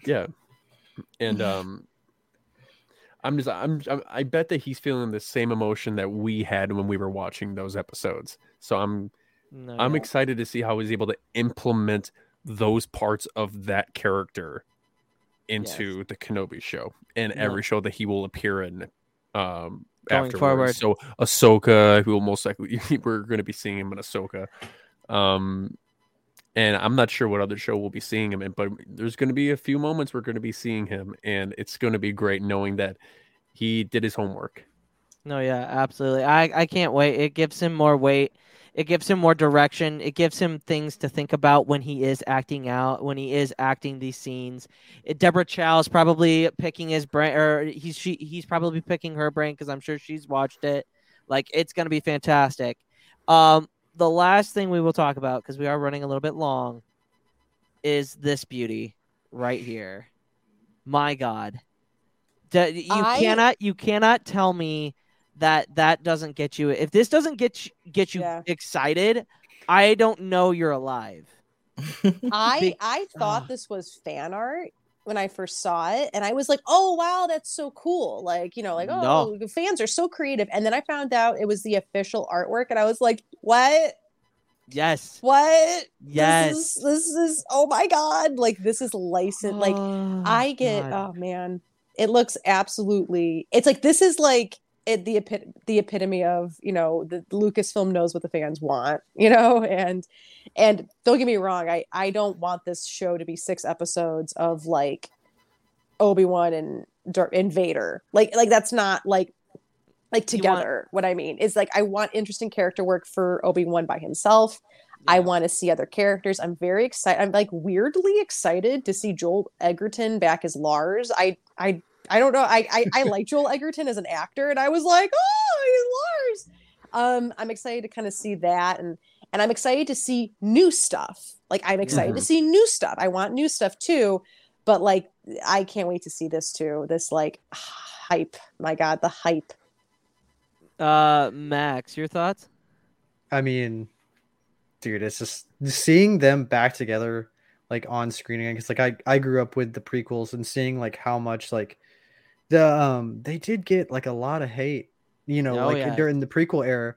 Yeah. And <laughs> um I'm just I'm, I'm I bet that he's feeling the same emotion that we had when we were watching those episodes. So I'm No, I'm yeah. excited to see how he's able to implement those parts of that character into the Kenobi show and No. every show that he will appear in um Going afterwards. forward. So Ahsoka, who will most likely <laughs> we're going to be seeing him in Ahsoka. Um and I'm not sure what other show we'll be seeing him in, but there's going to be a few moments we're going to be seeing him, and it's going to be great knowing that he did his homework. No, yeah, absolutely. I I can't wait. It gives him more weight. It gives him more direction. It gives him things to think about when he is acting out, when he is acting these scenes. It, Deborah Chow is probably picking his brain, or he's she he's probably picking her brain because I'm sure she's watched it. Like it's gonna be fantastic. Um, the last thing we will talk about because we are running a little bit long is this beauty right here. My God, you I- cannot you cannot tell me that that doesn't get you. If this doesn't get you, get you Yeah. excited, I don't know you're alive. <laughs> I I thought Ah. this was fan art when I first saw it, and I was like, "Oh wow, that's so cool!" Like you know, like No. oh, the fans are so creative. And then I found out it was the official artwork, and I was like, "What? Yes. What? Yes. This is, this is oh my god! Like this is licensed. like Oh, I get God. oh man, it looks absolutely. It's like this is like it, the epit- the epitome of you know the Lucasfilm knows what the fans want, <laughs> you know, and and don't get me wrong, I I don't want this show to be six episodes of like Obi Wan and Dar- and Vader, like like that's not like like You want- together. what I mean is like I want interesting character work for Obi Wan by himself. I want to see other characters. I'm very excited. I'm like weirdly excited to see Joel Edgerton back as Lars. I I I don't know. I I, I like Joel Edgerton as an actor, and I was like, oh, he's Lars. Um, I'm excited to kind of see that, and and I'm excited to see new stuff. Like I'm excited to Mhm. see new stuff. I want new stuff too, but like I can't wait to see this too. This like <sighs> hype. My God, the hype. Uh, Max, your thoughts? I mean, dude, it's just seeing them back together, like on screen again. Because like I, I grew up with the prequels and seeing like how much like the um they did get like a lot of hate, you know, Oh, like yeah. during the prequel era,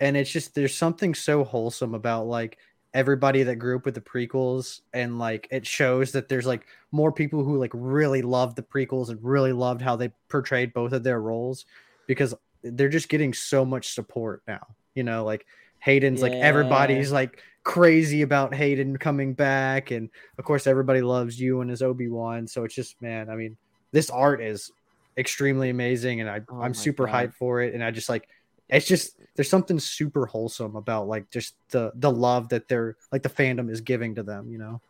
and it's just there's something so wholesome about like everybody that grew up with the prequels and like it shows that there's like more people who like really loved the prequels and really loved how they portrayed both of their roles because they're just getting so much support now you know like hayden's like everybody's like crazy about hayden coming back and of course everybody loves you and his obi-wan so it's just man i mean this art is extremely amazing and I, Oh i'm super God. hyped for it and i just like it's just there's something super wholesome about like just the the love that they're like the fandom is giving to them you know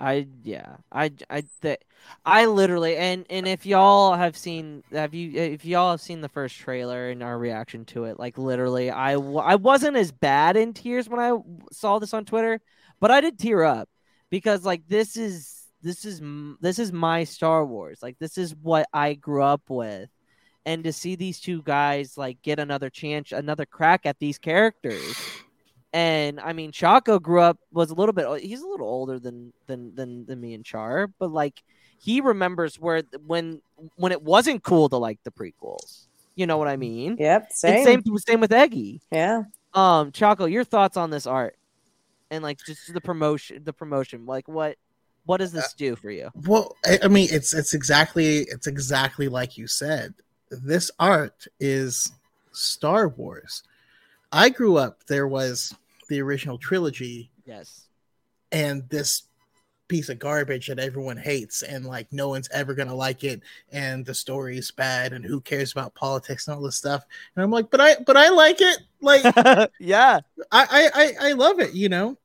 I yeah, I I th- I literally and and if y'all have seen have you if y'all have seen the first trailer and our reaction to it, like literally, I w- I wasn't as bad in tears when I saw this on Twitter, but I did tear up because like this is this is this is my Star Wars, like this is what I grew up with, and to see these two guys like get another chance, another crack at these characters. And I mean, Choco grew up was a little bit. He's a little older than than than, than me and Char, but like he remembers where when when it wasn't cool to like the prequels. You know what I mean? Yep, And same. same same with Eggy. Yeah. Um, Choco, your thoughts on this art and like just the promotion, the promotion. Like what what does this uh, do for you? Well, I, I mean, it's it's exactly it's exactly like you said. This art is Star Wars. I grew up. There was the original trilogy, Yes. and this piece of garbage that everyone hates and like no one's ever gonna like it and the story is bad and who cares about politics and all this stuff and i'm like but i but i like it like <laughs> yeah I, I i i love it you know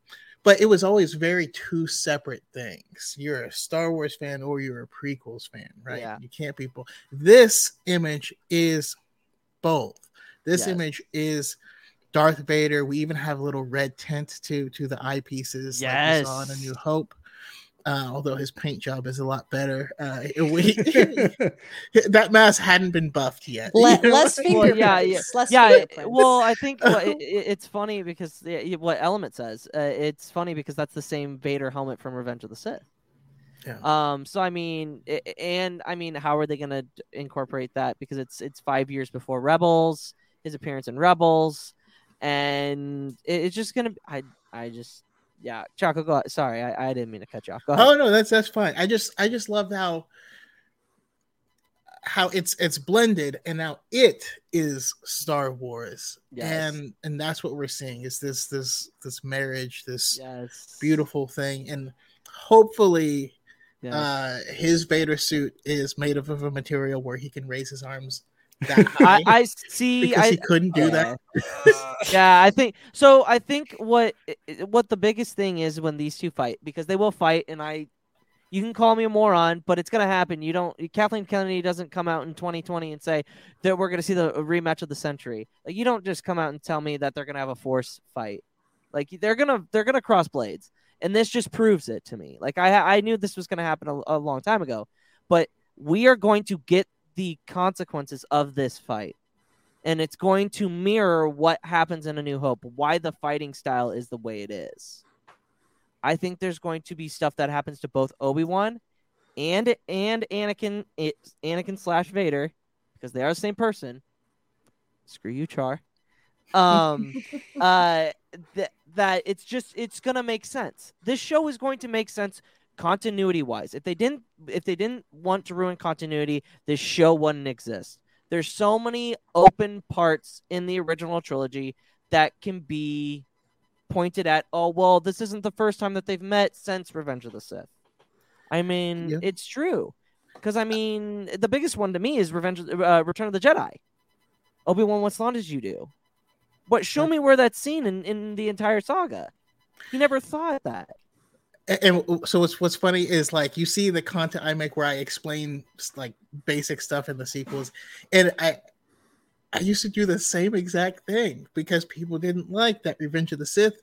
but it was always very two separate things you're a star wars fan or you're a prequels fan right Yeah. you can't be both this image is both this Yes. image is Darth Vader. We even have a little red tint to to the eyepieces, like we saw in A New Hope. Uh, although his paint job is a lot better. Uh, <laughs> we, <laughs> that mask hadn't been buffed yet. <laughs> Le- you know? less Well, yeah, yeah, Less yeah. fingerprints. Well, I think what, it, it- it's funny because the, y- what Element says. Uh, it's funny because that's the same Vader helmet from Revenge of the Sith. Yeah. Um. So I mean, i- i- and I mean, how are they gonna incorporate that? Because it's it's five years before Rebels, his appearance in Rebels, and it, it's just gonna. I I just yeah, Choco. Go. Sorry, I, I didn't mean to cut you off. Go ahead. Oh no, that's that's fine. I just I just love how how it's it's blended and now it is Star Wars. Yes. And and that's what we're seeing is this this this marriage, this Yes. beautiful thing. And hopefully Yes. uh his Vader suit is made of, of a material where he can raise his arms. I, I see. because I, he couldn't do that. <laughs> yeah, I think so. I think what i- i- what the biggest thing is when these two fight because they will fight, and I, you can call me a moron, but it's gonna happen. You don't. Kathleen Kennedy doesn't come out in 2020 and say that we're gonna see the rematch of the century. Like you don't just come out and tell me that they're gonna have a force fight. Like they're gonna they're gonna cross blades, and this just proves it to me. Like I I knew this was gonna happen a, a long time ago, but we are going to get the consequences of this fight and it's going to mirror what happens in A New Hope, why the fighting style is the way it is. I think there's going to be stuff that happens to both Obi Wan and and Anakin, Anakin slash Vader, because they are the same person. Screw you, Char. Um, <laughs> uh, th- that it's just it's gonna make sense. This show is going to make sense continuity wise. If they didn't if they didn't want to ruin continuity, this show wouldn't exist. There's so many open parts in the original trilogy that can be pointed at. Oh well, this isn't the first time that they've met since Revenge of the Sith. I mean, Yeah. it's true because I mean, the biggest one to me is Revenge, of- uh, Return of the Jedi. Obi Wan, what slot did you do? but Show me where that's seen in, in the entire saga. He never thought that. And, and so what's what's funny is like you see the content I make where I explain like basic stuff in the sequels, and I I used to do the same exact thing because people didn't like that Revenge of the Sith.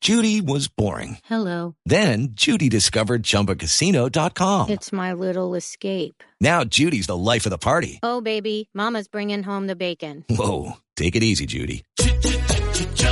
Judy was boring. Hello. Then Judy discovered ChumbaCasino.com. It's my little escape. Now Judy's the life of the party. Oh, baby, Mama's bringing home the bacon. Whoa, take it easy, Judy.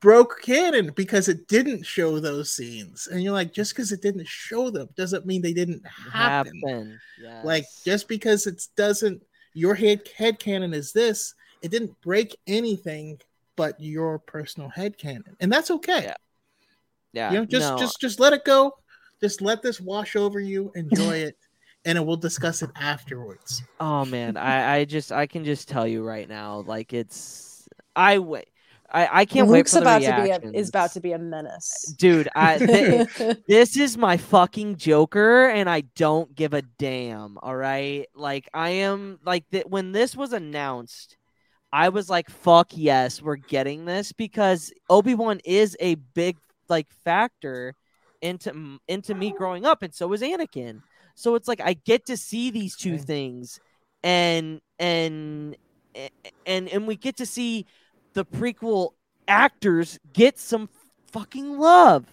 Broke canon because it didn't show those scenes. And you're like, just because it didn't show them doesn't mean they didn't happen. Happen. Yes. Like just because it doesn't your head head canon is this, it didn't break anything but your personal head canon. And that's okay. Yeah. Yeah. You know, just no. just just let it go. Just let this wash over you, enjoy it, <laughs> and we'll discuss it afterwards. Oh man, I, I just I can just tell you right now, like it's I wait. I, I can't wait Luke's for the about to be a, is about to be a menace. Dude, I <laughs> th- this is my fucking Joker, and I don't give a damn. All right, like I am like that when this was announced, I was like, "Fuck yes, we're getting this," because Obi Wan is a big like factor into into me growing up, and so is Anakin. So it's like I get to see these two things, and and and and we get to see the prequel actors get some fucking love.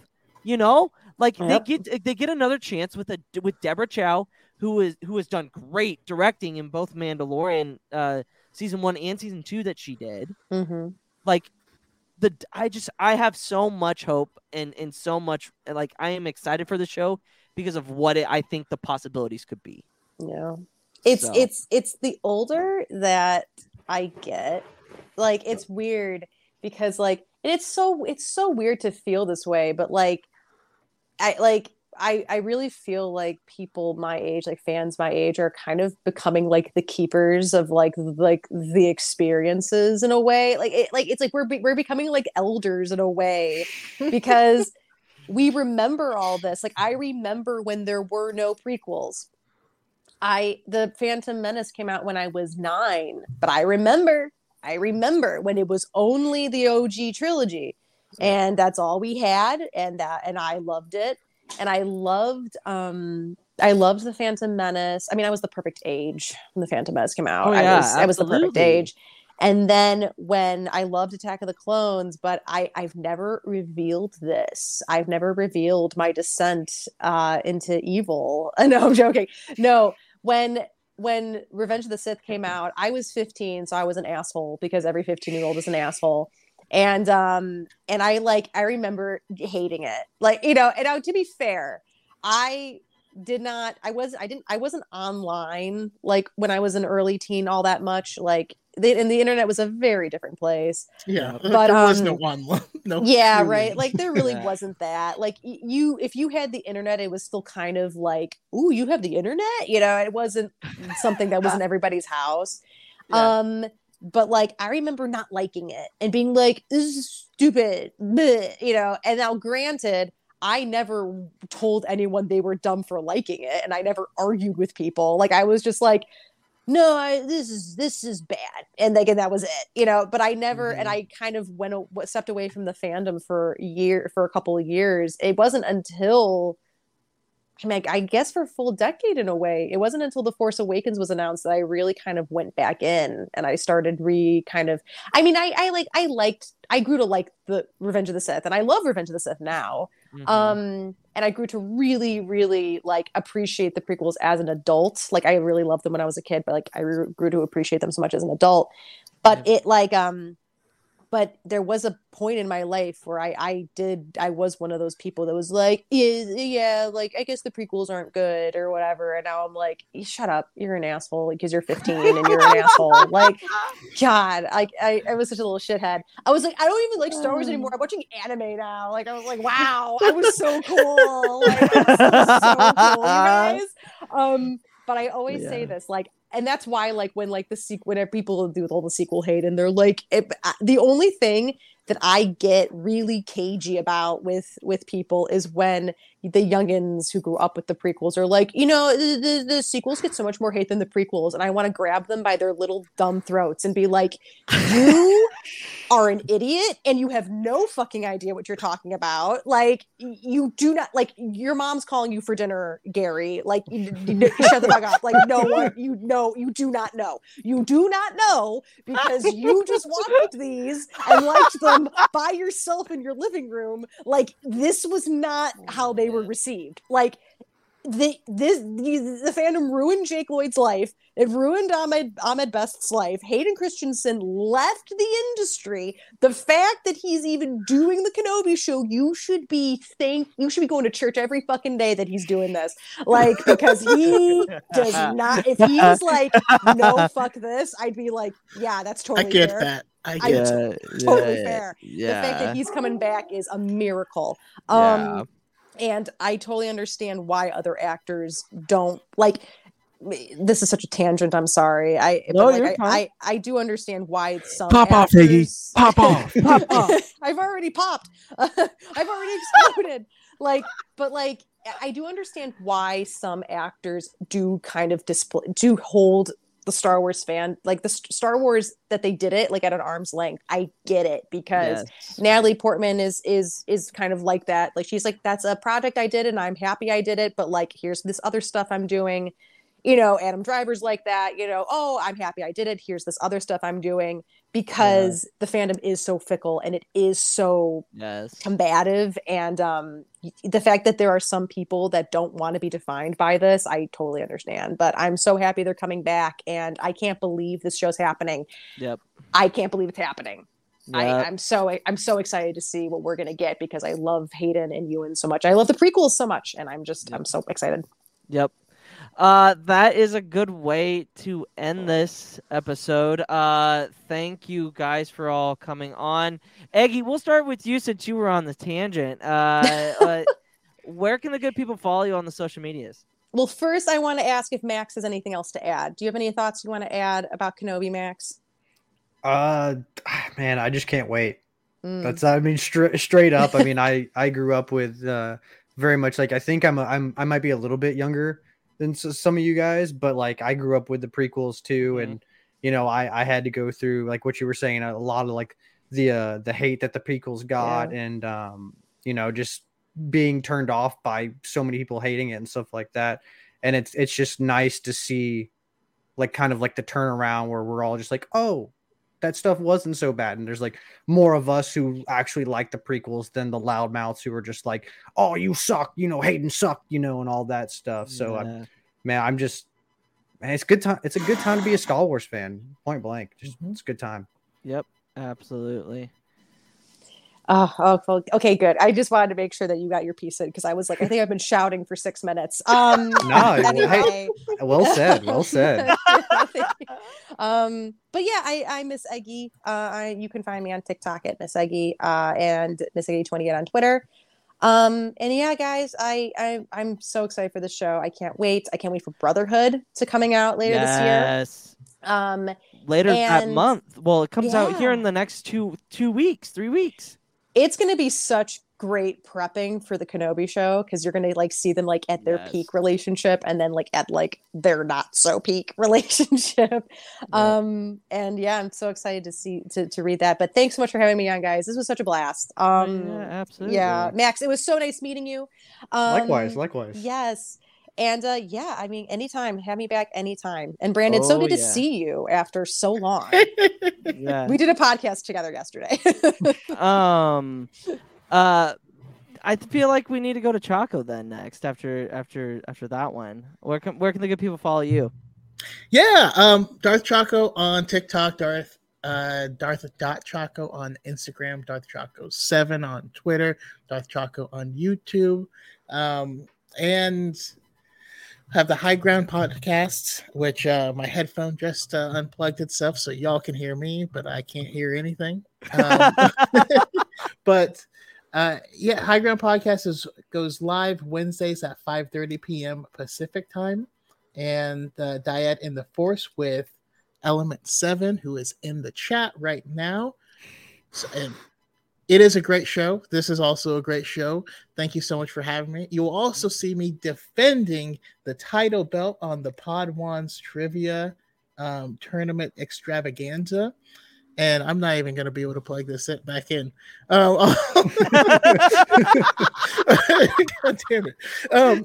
You know, like Yep. they get they get another chance with a with Deborah Chow, who is who has done great directing in both Mandalorian uh season one and season two that she did. Mm-hmm. Like the I just I have so much hope and and so much like I am excited for the show because of what it, I think the possibilities could be. Yeah. It's So- it's it's the older that I get. Like it's weird because like and it's so it's so weird to feel this way, but like I like I I really feel like people my age, like fans my age are kind of becoming like the keepers of like like the experiences in a way. Like it like it's like we're be- we're becoming like elders in a way <laughs> because we remember all this. Like I remember when there were no prequels. I the Phantom Menace came out when I was 9, but I remember I remember when it was only the OG trilogy and that's all we had and that and I loved it and I loved um I loved the Phantom Menace. I mean, I was the perfect age when the Phantom Menace came out. Oh, I yeah, was I was the perfect age. And then when I loved Attack of the Clones, but I I've never revealed this. I've never revealed my descent uh, into evil. <laughs> No, I'm joking. No, when when Revenge of the Sith came out, I was 15, so I was an asshole because every 15 year old is an asshole. And um and I like I remember hating it. Like you know, and now to be fair, I did not i was i didn't i wasn't online like when i was an early teen all that much like the, and the internet was a very different place Yeah, <laughs> but there was um, no online. <laughs> No. yeah really. right like there really Yeah. wasn't that like you if you had the internet it was still kind of like ooh you have the internet you know it wasn't something that was in <laughs> everybody's house um but like i remember not liking it and being like this is stupid bleh," you know and now granted i never told anyone they were dumb for liking it and i never argued with people like i was just like no I, this is this is bad and like and that was it you know but i never and mm-hmm. i kind of went stepped away from the fandom for a year for a couple of years it wasn't until I mean, I guess for a full decade in a way. It wasn't until The Force Awakens was announced that I really kind of went back in and I started re kind of. I mean, I I like I liked I grew to like the Revenge of the Sith and I love Revenge of the Sith now. Um, and I grew to really really like appreciate the prequels as an adult. Like I really loved them when I was a kid, but like I re- grew to appreciate them so much as an adult. But it like um but there was a point in my life where I I did I was one of those people that was like yeah, yeah like I guess the prequels aren't good or whatever. And now I'm like shut up. You're an asshole because you're 15 and you're an asshole. <laughs> Like god like I, I was such a little shithead. I was like I don't even like Star Wars anymore. I'm watching anime now. Like I was like wow I was so cool. Like, was so cool you <laughs> guys. Um but I always say this like and that's why like when like the sequel whenever people do all the sequel hate and they're like it, the only thing that I get really cagey about with with people is when the youngins who grew up with the prequels are like, you know, the, the, the sequels get so much more hate than the prequels, and I want to grab them by their little dumb throats and be like, you <laughs> are an idiot and you have no fucking idea what you're talking about. Like you do not like your mom's calling you for dinner, Gary. Like you, you- shut the fuck up. Like no one, <laughs> you know, you do not know. You do not know because you just watched these and liked them by yourself in your living room. Like this was not how they were received. Like the this the, the fandom ruined Jake Lloyd's life. It ruined Ahmed Ahmed Best's life. Hayden Christensen left the industry. The fact that he's even doing the Kenobi show, you should be thank you should be going to church every fucking day that he's doing this. Like because he <laughs> does not. If he was like no fuck this, I'd be like yeah, that's totally. I totally get fair. that. I I get Yeah, totally yeah, fair. The fact that he's coming back is a miracle. Yeah. Um and I totally understand why other actors don't like this is such a tangent. I'm sorry. I but, No, like, you're I, fine. I I do understand why some Pop off, Eggy. Pop off. <laughs> Pop off. I've already popped. <laughs> I've already exploded. like, but like, I do understand why some actors do kind of display, do hold the Star Wars fan, like the St- Star Wars that they did it like at an arm's length. I get it because Yes. Natalie Portman is is is kind of like that. Like she's like, that's a project I did and I'm happy I did it, but like here's this other stuff I'm doing. you know, Adam Driver's like that, you know, oh, I'm happy I did it. Here's this other stuff I'm doing because the fandom is so fickle and it is so yes. combative. And um, the fact that there are some people that don't want to be defined by this, I totally understand. But I'm so happy they're coming back and I can't believe this show's happening. Yep. I can't believe it's happening. Yep. I'm so I'm so excited to see what we're gonna get because I love Hayden and Ewan so much. I love the prequels so much, and I'm just I'm so excited. Yep. Uh, that is a good way to end this episode. Uh, thank you guys for all coming on. Eggy, we'll start with you since you were on the tangent. Uh, <laughs> uh where can the good people follow you on the social medias? Well, first I want to ask if Max has anything else to add. Do you have any thoughts you want to add about Kenobi, Max? Uh, man, I just can't wait. Mm. That's I mean straight straight up. I mean I I grew up with uh very much like I think I'm a, I'm I might be a little bit younger than some of you guys, but like I grew up with the prequels too, and you know I I had to go through like what you were saying a lot of like the uh the hate that the prequels got, and um you know just being turned off by so many people hating it and stuff like that, and it's it's just nice to see like kind of like the turnaround where we're all just like oh that stuff wasn't so bad. And there's like more of us who actually like the prequels than the loudmouths who are just like, oh, you suck, you know, Hayden sucked, you know, and all that stuff. So, Yeah. I'm, man, I'm just, man, it's good time. It's a good time to be a Star Wars fan, point blank. Just mm-hmm. it's a good time. Yep, absolutely. Oh, oh, okay, good. I just wanted to make sure that you got your piece in because I was like, I think I've been shouting for six minutes. Um, <laughs> No, anyway. hey, well said, well said. <laughs> um, but yeah, I, I miss Eggy. Uh, I, you can find me on TikTok at Miss Eggy uh, and Miss Eggy twenty eight on Twitter. Um, and yeah, guys, I, I I'm so excited for the show. I can't wait. I can't wait for Brotherhood to coming out later this year. Yes. Um, Later that month. Well, it comes out here in the next two two weeks, three weeks. It's going to be such great prepping for the Kenobi show because you're going to like see them like at their peak relationship and then like at like their not so peak <laughs> relationship. Um and yeah, I'm so excited to see to to read that. But thanks so much for having me on guys. This was such a blast. Um Yeah, absolutely. Yeah, Max, it was so nice meeting you. Um, Likewise, likewise. Yes. And uh yeah, I mean anytime, have me back anytime. And Brandon, so Oh, good to see you after so long. Yeah. we did a podcast together yesterday. <laughs> um uh I feel like we need to go to Choco then next after after after that one. Where can where can the good people follow you? Yeah, um, Darth Choco on TikTok, Darth uh Darth dot Choco on Instagram, Darth Choco seven on Twitter, Darth Choco on YouTube, um, and have the High Ground podcast, which uh, my headphone just uh, unplugged itself, so y'all can hear me, but I can't hear anything. Um, <laughs> but uh, yeah, High Ground podcast is goes live Wednesdays at five thirty p.m. Pacific time and uh, Dyad in the Force with Element Seven, who is in the chat right now. So, and it is a great show. This is also a great show. Thank you so much for having me. You will also see me defending the title belt on the Podwans Trivia um, Tournament Extravaganza. And I'm not even going to be able to plug this back in. Um, <laughs> God damn it. Um,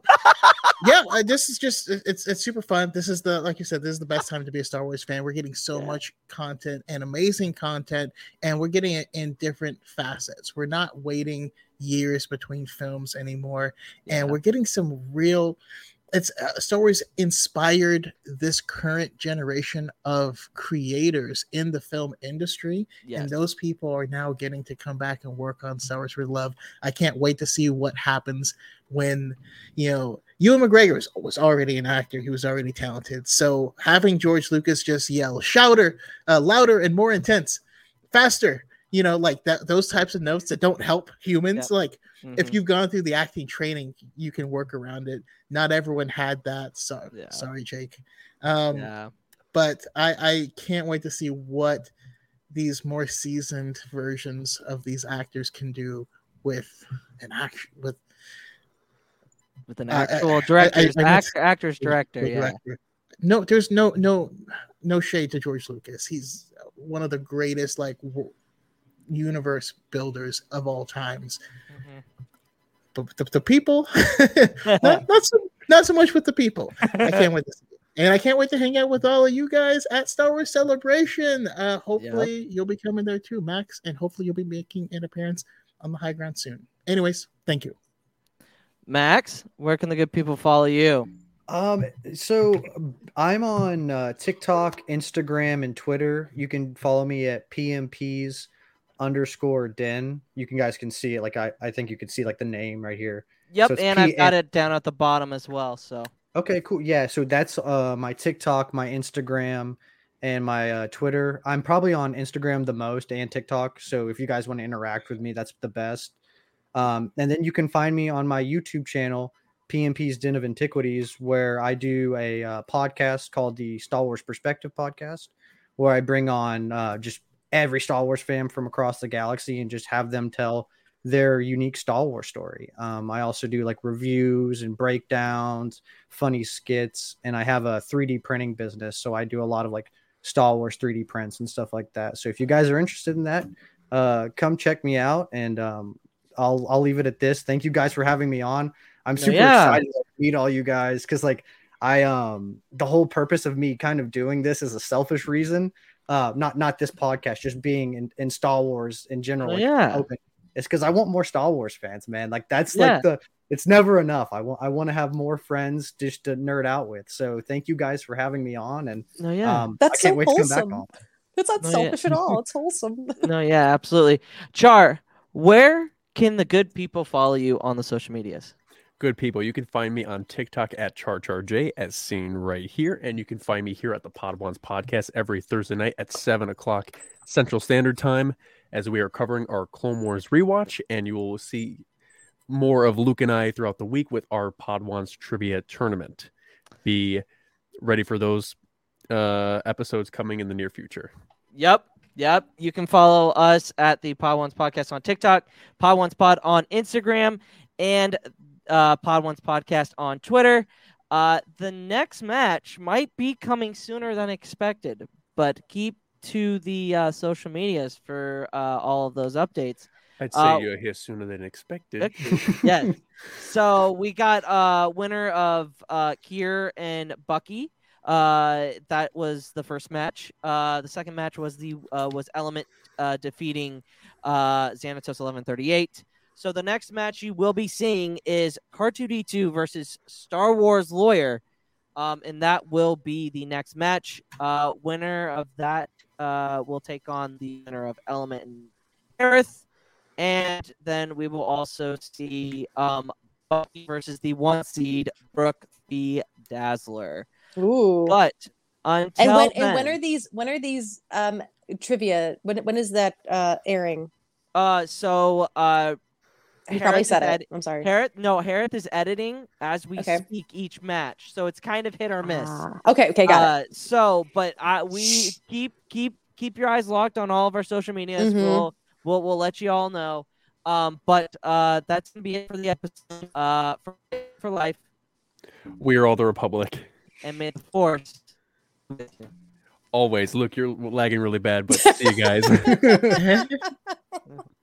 yeah, uh, this is just it's it's super fun. This is the like you said, this is the best time to be a Star Wars fan. We're getting so much content and amazing content, and we're getting it in different facets. We're not waiting years between films anymore, and we're getting some real. It's uh, Star Wars inspired this current generation of creators in the film industry, Yes. and those people are now getting to come back and work on Star Wars with love. I can't wait to see what happens when you know Ewan McGregor was, was already an actor; he was already talented. So having George Lucas just yell "shouter," uh, louder and more intense, faster, you know, like that those types of notes that don't help humans. Like if Mhm. you've gone through the acting training, you can work around it. Not everyone had that. So sorry, Jake. Um, Yeah. but I, I can't wait to see what these more seasoned versions of these actors can do with an action with With an Uh, actual I- I act, actor's director, yeah. director. No, there's no no no shade to George Lucas. He's one of the greatest like w- universe builders of all times. Mm-hmm. But the, the people, <laughs> not, <laughs> not so not so much with the people. I can't wait to see. And I can't wait to hang out with all of you guys at Star Wars Celebration. Uh, hopefully, you'll be coming there too, Max, and hopefully, you'll be making an appearance on the high ground soon. Anyways, thank you. Max, where can the good people follow you? Um, so I'm on uh, TikTok, Instagram, and Twitter. You can follow me at PMPs underscore den. You can guys can see it. Like I, I think you can see like the name right here. Yep, So and I've got it down at the bottom as well. So Okay, cool. Yeah, so that's uh my TikTok, my Instagram, and my uh, Twitter. I'm probably on Instagram the most and TikTok. So if you guys want to interact with me, that's the best. Um, and then you can find me on my YouTube channel, PMP's Den of Antiquities, where I do a uh, podcast called the Star Wars Perspective Podcast, where I bring on uh, just every Star Wars fan from across the galaxy and just have them tell their unique Star Wars story. Um, I also do like reviews and breakdowns, funny skits, and I have a 3D printing business. So I do a lot of like Star Wars 3D prints and stuff like that. So if you guys are interested in that, uh, come check me out. And um, I'll I'll leave it at this. Thank you guys for having me on. I'm super yeah. excited to meet all you guys because like I um the whole purpose of me kind of doing this is a selfish reason. Uh, not not this podcast, just being in, in Star Wars in general. Oh, like, yeah. open. It's because I want more Star Wars fans, man. Like that's Yeah. like the it's never enough. I want I want to have more friends just to nerd out with. So thank you guys for having me on, and No, yeah. um, That's I can't so wait to come wholesome. back on. It's not No, yeah. selfish at all. It's <laughs> wholesome. no, yeah, absolutely. Char, where can the good people follow you on the social medias? Good people, you can find me on TikTok at CharCharJ as seen right here. And you can find me here at the Podwans podcast every Thursday night at 7 o'clock Central Standard Time as we are covering our Clone Wars rewatch. And you will see more of Luke and I throughout the week with our Podwans trivia tournament. Be ready for those uh, episodes coming in the near future. Yep. Yep. You can follow us at the Podwans Podcast on TikTok, Podwans Pod on Instagram, and uh, Podwans Podcast on Twitter. Uh, the next match might be coming sooner than expected, but keep to the uh, social medias for uh, all of those updates. I'd say Uh, you're here sooner than expected. <laughs> yes. So we got uh winner of uh Kier and Bucky. Uh that was the first match. Uh the second match was the uh was Element uh defeating uh Xanatos 1138. So the next match you will be seeing is R2D2 versus Star Wars Lawyer. Um and that will be the next match. Uh winner of that uh will take on the winner of Element and Earth. And then we will also see um, Bucky versus the one seed Brooke B. Dazzler. Ooh. But until and when then, and when are these when are these um trivia when when is that uh airing? uh, so uh, You probably said is it. I'm sorry. Harith, no, Harith is editing as we Okay. speak each match, so it's kind of hit or miss. Ah, okay, okay, got uh, So, but uh, we keep keep keep your eyes locked on all of our social medias. Mhm. We'll we'll we'll let you all know. Um, but uh, that's gonna be it for the episode. Uh, for for life, We are all the Republic. and may the force. be with you. Always. Look, you're lagging really bad, but <laughs> see you guys. <laughs> <laughs>